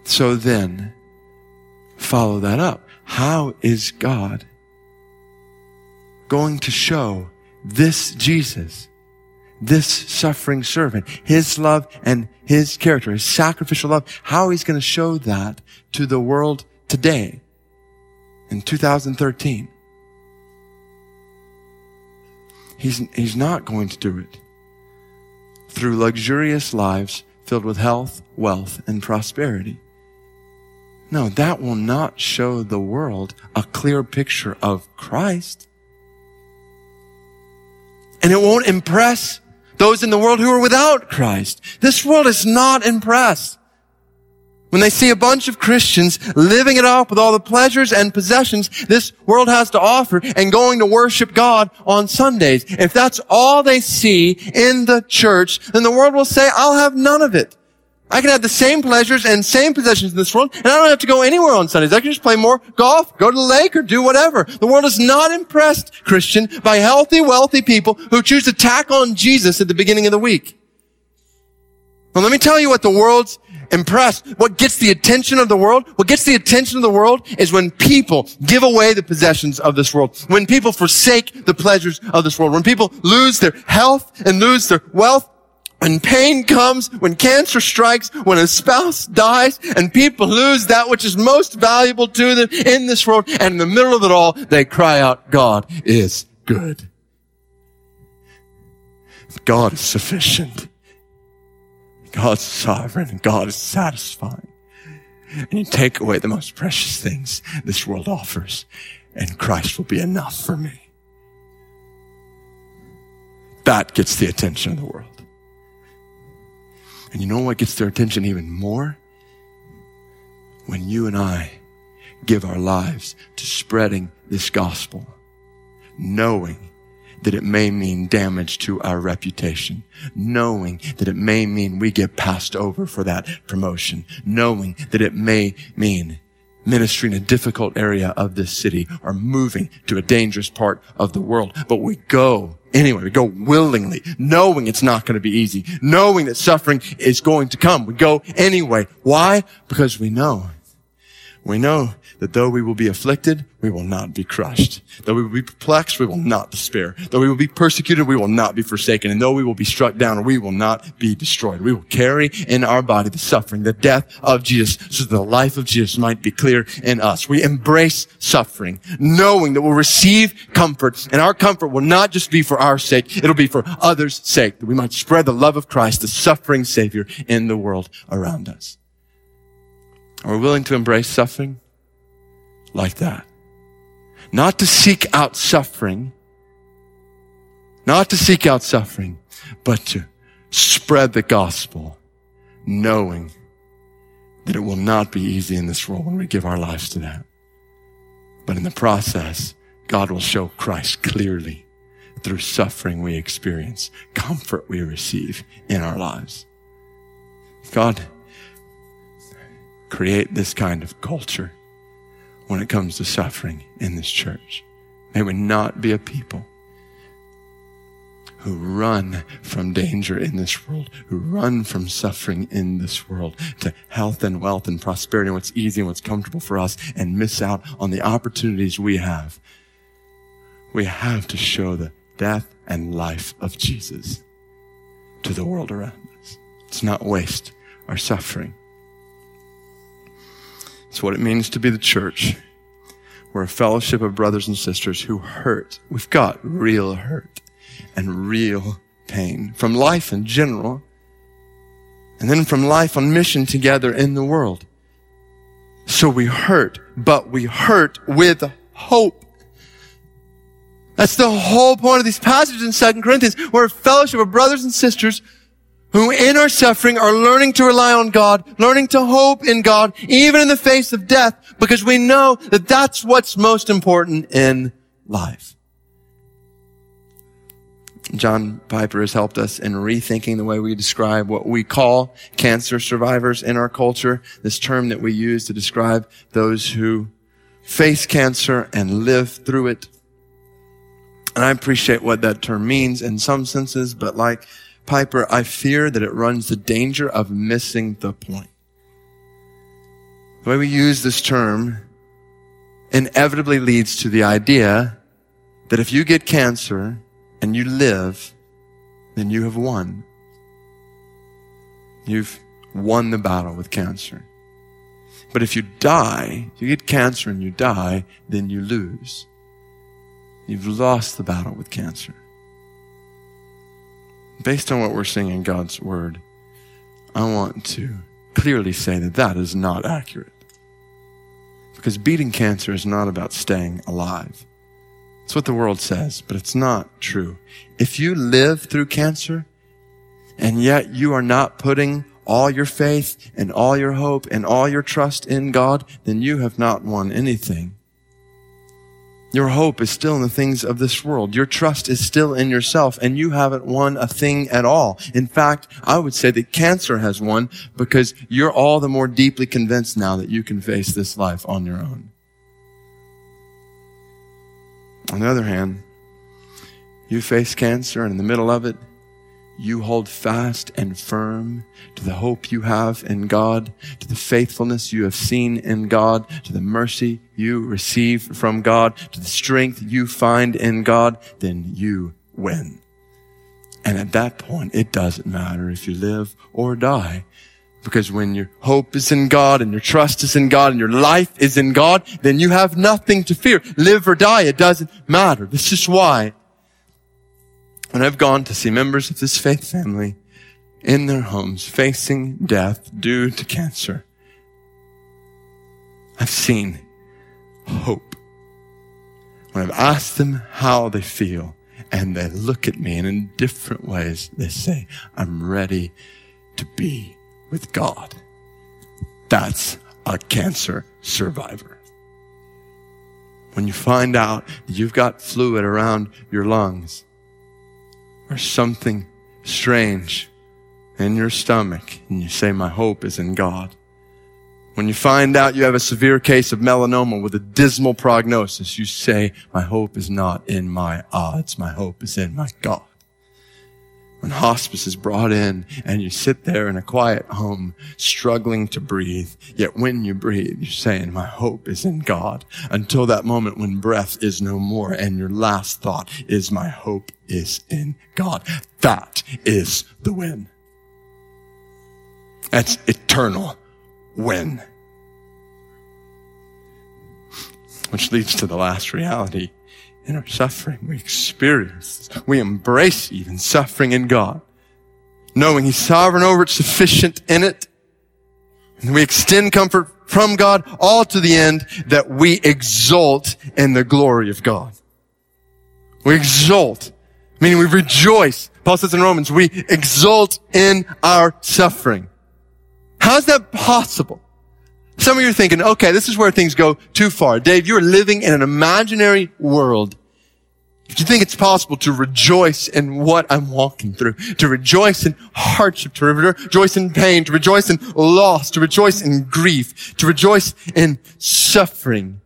So then, follow that up. How is God going to show this Jesus, this suffering servant, his love and his character, his sacrificial love, how he's going to show that to the world today in 2013. He's, he's not going to do it through luxurious lives filled with health, wealth, and prosperity. No, that will not show the world a clear picture of Christ and it won't impress those in the world who are without Christ. This world is not impressed. When they see a bunch of Christians living it up with all the pleasures and possessions this world has to offer and going to worship God on Sundays, if that's all they see in the church, then the world will say, I'll have none of it. I can have the same pleasures and same possessions in this world, and I don't have to go anywhere on Sundays. I can just play more golf, go to the lake, or do whatever. The world is not impressed, Christian, by healthy, wealthy people who choose to tack on Jesus at the beginning of the week. Well, let me tell you what the world's impressed. What gets the attention of the world? What gets the attention of the world is when people give away the possessions of this world. When people forsake the pleasures of this world. When people lose their health and lose their wealth when pain comes, when cancer strikes, when a spouse dies, and people lose that which is most valuable to them in this world, and in the middle of it all, they cry out, God is good. God is sufficient. God's sovereign and God is satisfying. And you take away the most precious things this world offers, and Christ will be enough for me. That gets the attention of the world. And you know what gets their attention even more? When you and I give our lives to spreading this gospel, knowing that it may mean damage to our reputation, knowing that it may mean we get passed over for that promotion, knowing that it may mean ministry in a difficult area of this city or moving to a dangerous part of the world. But we go anyway. We go willingly, knowing it's not going to be easy, knowing that suffering is going to come. We go anyway. Why? Because we know. We know that though we will be afflicted, we will not be crushed. Though we will be perplexed, we will not despair. Though we will be persecuted, we will not be forsaken. And though we will be struck down, we will not be destroyed. We will carry in our body the suffering, the death of Jesus, so that the life of Jesus might be clear in us. We embrace suffering, knowing that we'll receive comfort. And our comfort will not just be for our sake, it'll be for others' sake, that we might spread the love of Christ, the suffering Savior, in the world around us. Are we willing to embrace suffering like that? Not to seek out suffering, not to seek out suffering, but to spread the gospel, knowing that it will not be easy in this world when we give our lives to that. But in the process, God will show Christ clearly through suffering we experience, comfort we receive in our lives. God, create this kind of culture when it comes to suffering in this church. May we not be a people who run from danger in this world, who run from suffering in this world to health and wealth and prosperity and what's easy and what's comfortable for us and miss out on the opportunities we have. We have to show the death and life of Jesus to the world around us. It's not waste our suffering. It's what it means to be the church. We're a fellowship of brothers and sisters who hurt. We've got real hurt and real pain from life in general, and then from life on mission together in the world. So we hurt, but we hurt with hope. That's the whole point of these passages in Second Corinthians. We're a fellowship of brothers and sisters who in our suffering are learning to rely on God, learning to hope in God, even in the face of death, because we know that that's what's most important in life. John Piper has helped us in rethinking the way we describe what we call cancer survivors in our culture, this term that we use to describe those who face cancer and live through it. And I appreciate what that term means in some senses, but like Piper, I fear that it runs the danger of missing the point. The way we use this term inevitably leads to the idea that if you get cancer, and you live, then you have won. You've won the battle with cancer. But if you die, if you get cancer and you die, then you lose. You've lost the battle with cancer. Based on what we're seeing in God's Word, I want to clearly say that that is not accurate. Because beating cancer is not about staying alive. It's what the world says, but it's not true. If you live through cancer and yet you are not putting all your faith and all your hope and all your trust in God, then you have not won anything. Your hope is still in the things of this world. Your trust is still in yourself and you haven't won a thing at all. In fact, I would say that cancer has won because you're all the more deeply convinced now that you can face this life on your own. On the other hand, you face cancer and in the middle of it, you hold fast and firm to the hope you have in God, to the faithfulness you have seen in God, to the mercy you receive from God, to the strength you find in God, then you win. And at that point, it doesn't matter if you live or die because when your hope is in God and your trust is in God and your life is in God, then you have nothing to fear. Live or die, it doesn't matter. This is why when I've gone to see members of this faith family in their homes facing death due to cancer, I've seen hope. When I've asked them how they feel and they look at me and in different ways, they say, I'm ready to be with God. That's a cancer survivor. When you find out you've got fluid around your lungs or something strange in your stomach and you say, my hope is in God. When you find out you have a severe case of melanoma with a dismal prognosis, you say, my hope is not in my odds. My hope is in my God when hospice is brought in and you sit there in a quiet home struggling to breathe. Yet when you breathe, you're saying, my hope is in God until that moment when breath is no more and your last thought is my hope is in God. That is the win. That's eternal win. Which leads to the last reality in our suffering. We experience, we embrace even suffering in God, knowing He's sovereign over it, sufficient in it. And we extend comfort from God, all to the end that we exult in the glory of God. We exult, meaning we rejoice. Paul says in Romans, we exult in our suffering. How's that possible? Some of you are thinking, okay, this is where things go too far. Dave, you are living in an imaginary world. If you think it's possible to rejoice in what I'm walking through, to rejoice in hardship, to rejoice in pain, to rejoice in loss, to rejoice in grief, to rejoice in suffering.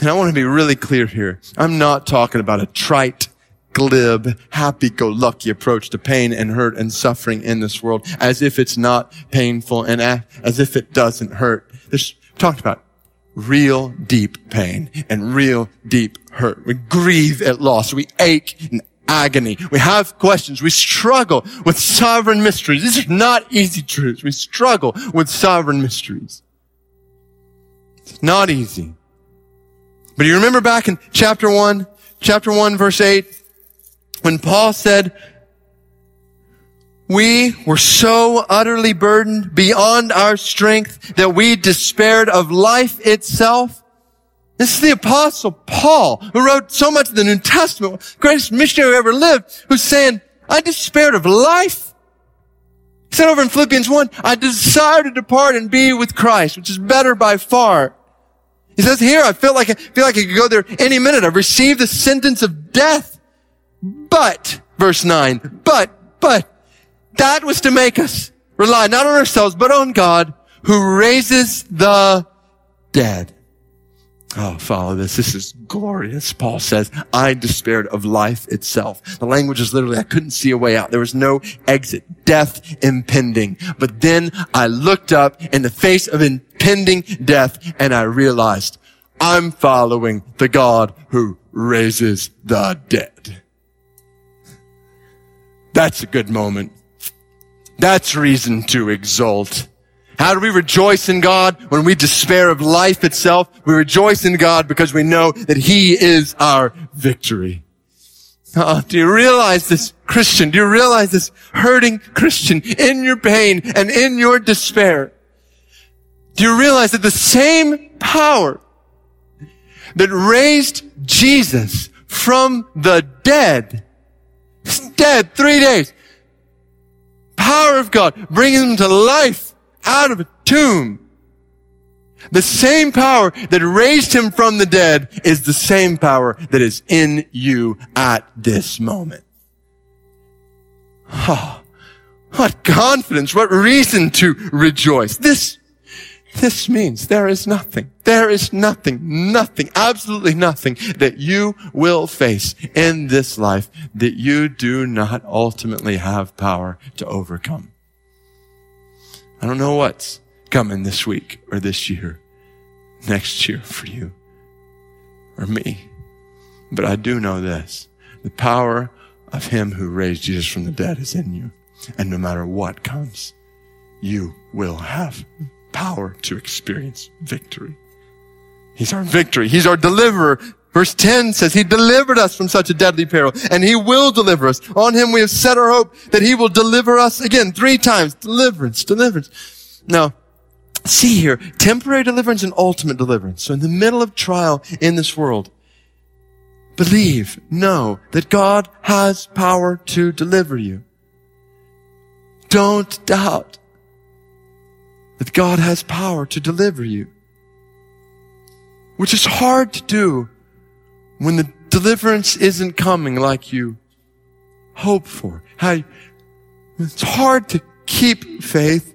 And I want to be really clear here. I'm not talking about a trite, glib, happy-go-lucky approach to pain and hurt and suffering in this world as if it's not painful and as if it doesn't hurt. There's talked about real deep pain and real deep hurt. We grieve at loss. We ache in agony. We have questions. We struggle with sovereign mysteries. These are not easy truths. We struggle with sovereign mysteries. It's not easy. But you remember back in chapter one, chapter one, verse eight, when Paul said, we were so utterly burdened beyond our strength that we despaired of life itself. This is the apostle Paul, who wrote so much of the New Testament, greatest missionary who ever lived, who's saying, I despaired of life. He said over in Philippians 1, I desire to depart and be with Christ, which is better by far. He says here, I feel like I feel like I could go there any minute. I've received the sentence of death. But, verse 9, but, but, that was to make us rely not on ourselves, but on God who raises the dead. Oh, follow this. This is glorious. Paul says, I despaired of life itself. The language is literally, I couldn't see a way out. There was no exit, death impending. But then I looked up in the face of impending death and I realized I'm following the God who raises the dead. That's a good moment. That's reason to exult. How do we rejoice in God when we despair of life itself? We rejoice in God because we know that He is our victory. Oh, do you realize this, Christian? Do you realize this hurting Christian in your pain and in your despair? Do you realize that the same power that raised Jesus from the dead, dead three days, power of God, bringing them to life out of a tomb. The same power that raised him from the dead is the same power that is in you at this moment. Oh, what confidence, what reason to rejoice. This this means there is nothing, there is nothing, nothing, absolutely nothing that you will face in this life that you do not ultimately have power to overcome. I don't know what's coming this week or this year, next year for you or me, but I do know this. The power of him who raised Jesus from the dead is in you. And no matter what comes, you will have power to experience victory. He's our victory. He's our deliverer. Verse 10 says, He delivered us from such a deadly peril, and He will deliver us. On Him we have set our hope that He will deliver us again three times. Deliverance, deliverance. Now, see here, temporary deliverance and ultimate deliverance. So in the middle of trial in this world, believe, know that God has power to deliver you. Don't doubt that God has power to deliver you. Which is hard to do when the deliverance isn't coming like you hope for. How it's hard to keep faith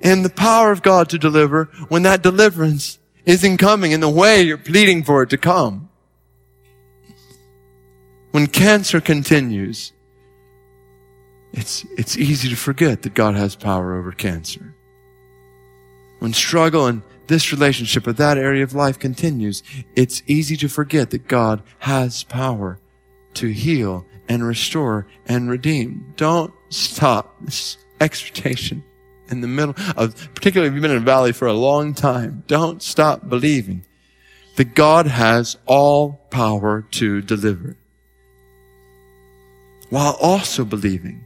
in the power of God to deliver when that deliverance isn't coming in the way you're pleading for it to come. When cancer continues, it's, it's easy to forget that God has power over cancer when struggle in this relationship or that area of life continues, it's easy to forget that God has power to heal and restore and redeem. Don't stop this exhortation in the middle of, particularly if you've been in a valley for a long time, don't stop believing that God has all power to deliver. While also believing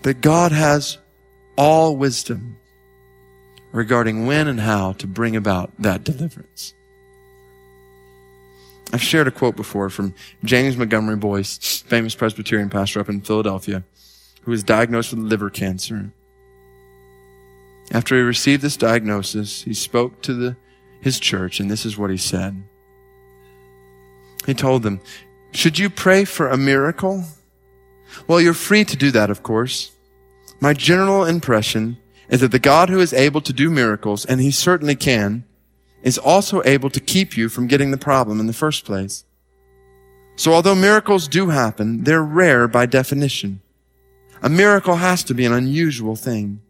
that God has all wisdom regarding when and how to bring about that deliverance. I've shared a quote before from James Montgomery Boice, famous Presbyterian pastor up in Philadelphia, who was diagnosed with liver cancer. After he received this diagnosis, he spoke to the, his church, and this is what he said. He told them, Should you pray for a miracle? Well, you're free to do that, of course. My general impression is that the God who is able to do miracles, and he certainly can, is also able to keep you from getting the problem in the first place. So although miracles do happen, they're rare by definition. A miracle has to be an unusual thing.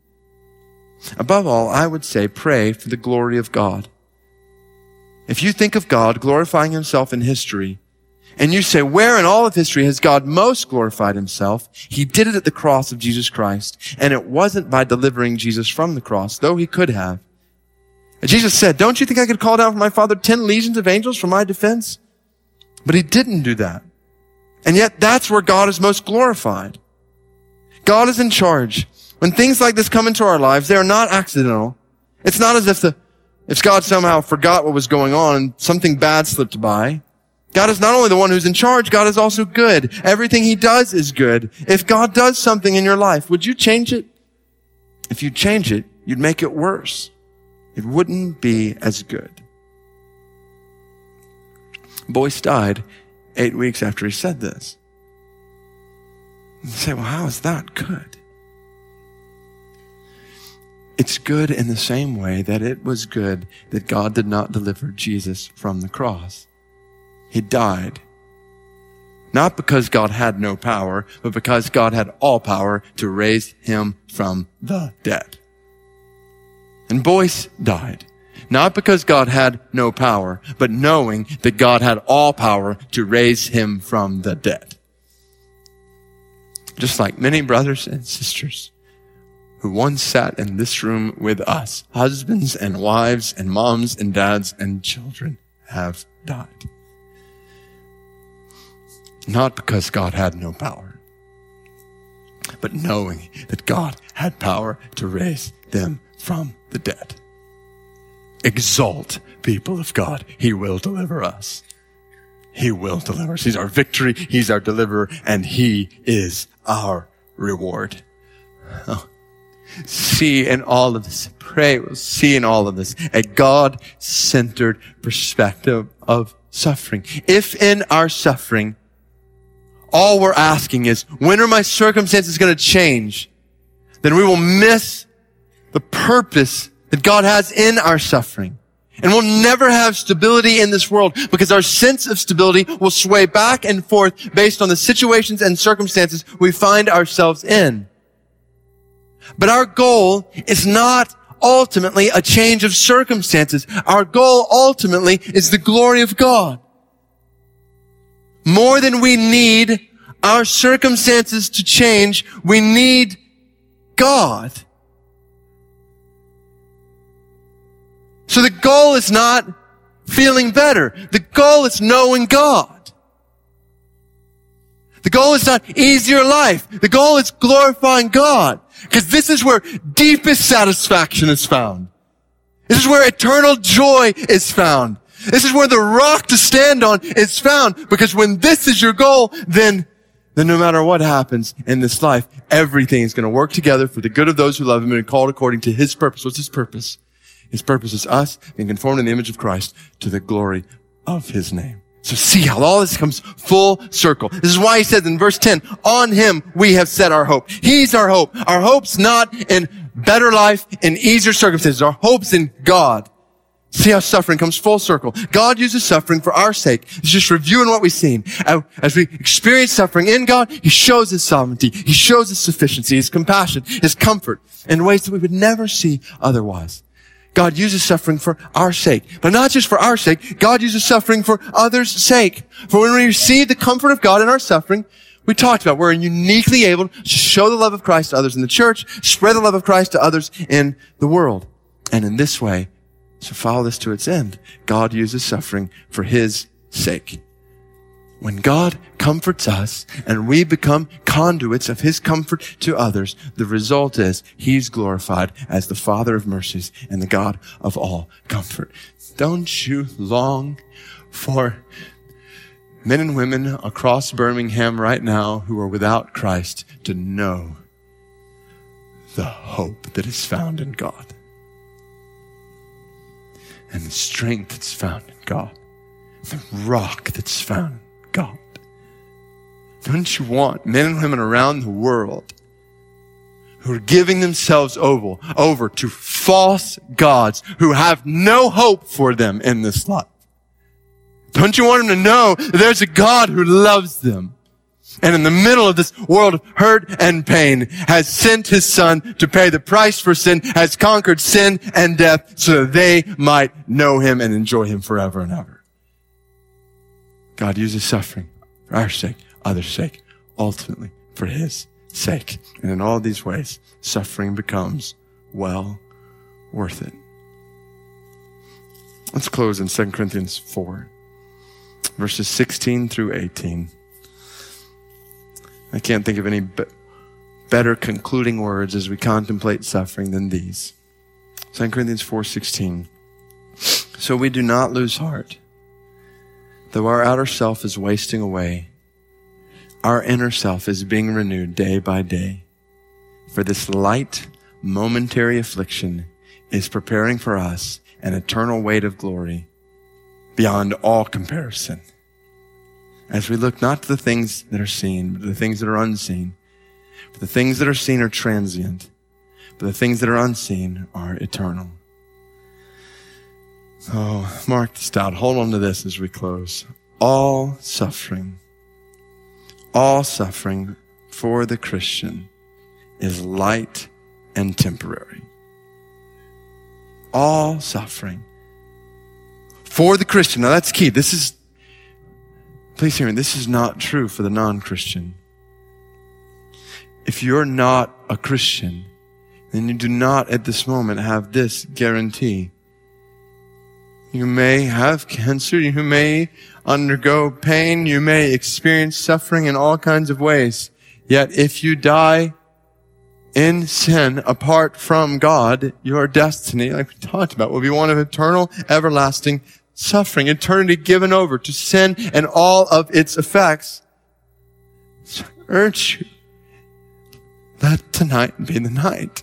Above all, I would say pray for the glory of God. If you think of God glorifying himself in history, and you say, where in all of history has God most glorified himself? He did it at the cross of Jesus Christ. And it wasn't by delivering Jesus from the cross, though he could have. Jesus said, don't you think I could call down from my Father ten legions of angels for my defense? But he didn't do that. And yet that's where God is most glorified. God is in charge. When things like this come into our lives, they are not accidental. It's not as if the, if God somehow forgot what was going on and something bad slipped by. God is not only the one who's in charge, God is also good. Everything he does is good. If God does something in your life, would you change it? If you change it, you'd make it worse it wouldn't be as good. Boice died eight weeks after he said this. You say, well, how is that good? It's good in the same way that it was good that God did not deliver Jesus from the cross. He died. Not because God had no power, but because God had all power to raise him from the dead. And Boice died. Not because God had no power, but knowing that God had all power to raise him from the dead. Just like many brothers and sisters who once sat in this room with us, husbands and wives and moms and dads and children have died. Not because God had no power, but knowing that God had power to raise them from the dead. Exalt, people of God. He will deliver us. He will deliver us. He's our victory. He's our deliverer and he is our reward. Oh. See in all of this, pray we'll see in all of this a God-centered perspective of suffering. If in our suffering, all we're asking is, when are my circumstances going to change? Then we will miss the purpose that God has in our suffering. And we'll never have stability in this world because our sense of stability will sway back and forth based on the situations and circumstances we find ourselves in. But our goal is not ultimately a change of circumstances. Our goal ultimately is the glory of God. More than we need our circumstances to change, we need God. So the goal is not feeling better. The goal is knowing God. The goal is not easier life. The goal is glorifying God. Because this is where deepest satisfaction is found. This is where eternal joy is found. This is where the rock to stand on is found. Because when this is your goal, then, then no matter what happens in this life, everything is going to work together for the good of those who love him and called according to his purpose. What's his purpose? His purpose is us being conformed in the image of Christ to the glory of his name. So see how all this comes full circle. This is why he says in verse 10, on him we have set our hope. He's our hope. Our hope's not in better life, in easier circumstances. Our hope's in God. See how suffering comes full circle. God uses suffering for our sake. It's just reviewing what we've seen. As we experience suffering in God, He shows His sovereignty. He shows His sufficiency, His compassion, His comfort in ways that we would never see otherwise. God uses suffering for our sake. But not just for our sake, God uses suffering for others' sake. For when we receive the comfort of God in our suffering, we talked about we're uniquely able to show the love of Christ to others in the church, spread the love of Christ to others in the world. And in this way, to follow this to its end, God uses suffering for his sake. when God comforts us and we become conduits of his comfort to others, the result is he's glorified as the Father of mercies and the God of all comfort. Don't you long for men and women across Birmingham right now who are without Christ to know the hope that is found in God and the strength that's found in God, the rock that's found in God. Don't you want men and women around the world who are giving themselves over, over to false gods who have no hope for them in this life? Don't you want them to know there's a God who loves them? And in the middle of this world of hurt and pain has sent his son to pay the price for sin, has conquered sin and death so that they might know him and enjoy him forever and ever. God uses suffering for our sake, others' sake, ultimately for His sake. And in all these ways, suffering becomes well worth it. Let's close in 2 Corinthians 4, verses 16 through 18. I can't think of any be- better concluding words as we contemplate suffering than these. 2 Corinthians 4:16. So we do not lose heart. Though our outer self is wasting away, our inner self is being renewed day by day. For this light, momentary affliction is preparing for us an eternal weight of glory beyond all comparison. As we look not to the things that are seen, but the things that are unseen. For the things that are seen are transient, but the things that are unseen are eternal. Oh, mark this down. Hold on to this as we close. All suffering, all suffering for the Christian is light and temporary. All suffering for the Christian. Now that's key. This is, please hear me, this is not true for the non-Christian. If you're not a Christian, then you do not at this moment have this guarantee. You may have cancer. You may undergo pain. You may experience suffering in all kinds of ways. Yet if you die in sin apart from God, your destiny, like we talked about, will be one of eternal, everlasting suffering, eternity given over to sin and all of its effects. So I urge you, let tonight be the night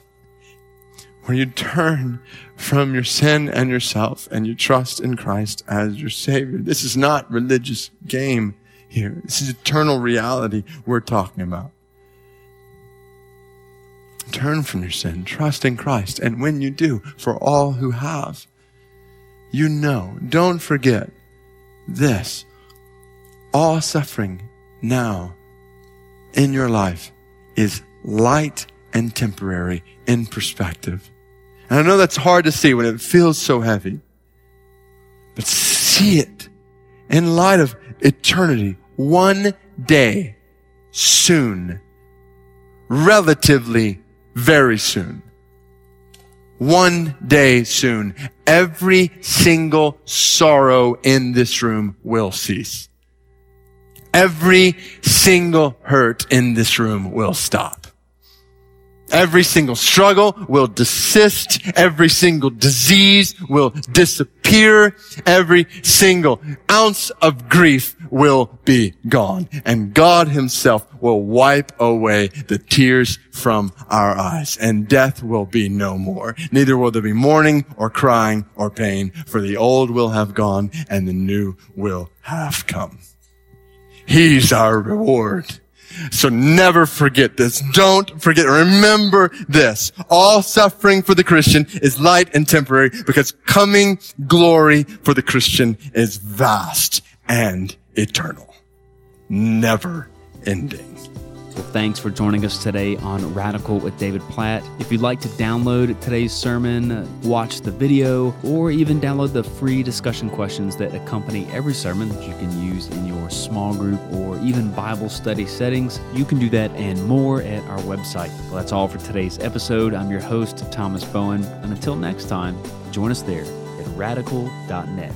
where you turn from your sin and yourself and you trust in Christ as your Savior. This is not religious game here. This is eternal reality we're talking about. Turn from your sin, trust in Christ, and when you do, for all who have, you know, don't forget this. All suffering now in your life is light and temporary in perspective. And I know that's hard to see when it feels so heavy. But see it in light of eternity. One day, soon, relatively very soon. One day soon, every single sorrow in this room will cease. Every single hurt in this room will stop. Every single struggle will desist. Every single disease will disappear. Every single ounce of grief will be gone. And God himself will wipe away the tears from our eyes and death will be no more. Neither will there be mourning or crying or pain for the old will have gone and the new will have come. He's our reward. So never forget this. Don't forget. Remember this. All suffering for the Christian is light and temporary because coming glory for the Christian is vast and eternal. Never ending. Well, thanks for joining us today on Radical with David Platt. If you'd like to download today's sermon, watch the video, or even download the free discussion questions that accompany every sermon that you can use in your small group or even Bible study settings, you can do that and more at our website. Well, that's all for today's episode. I'm your host, Thomas Bowen. And until next time, join us there at radical.net.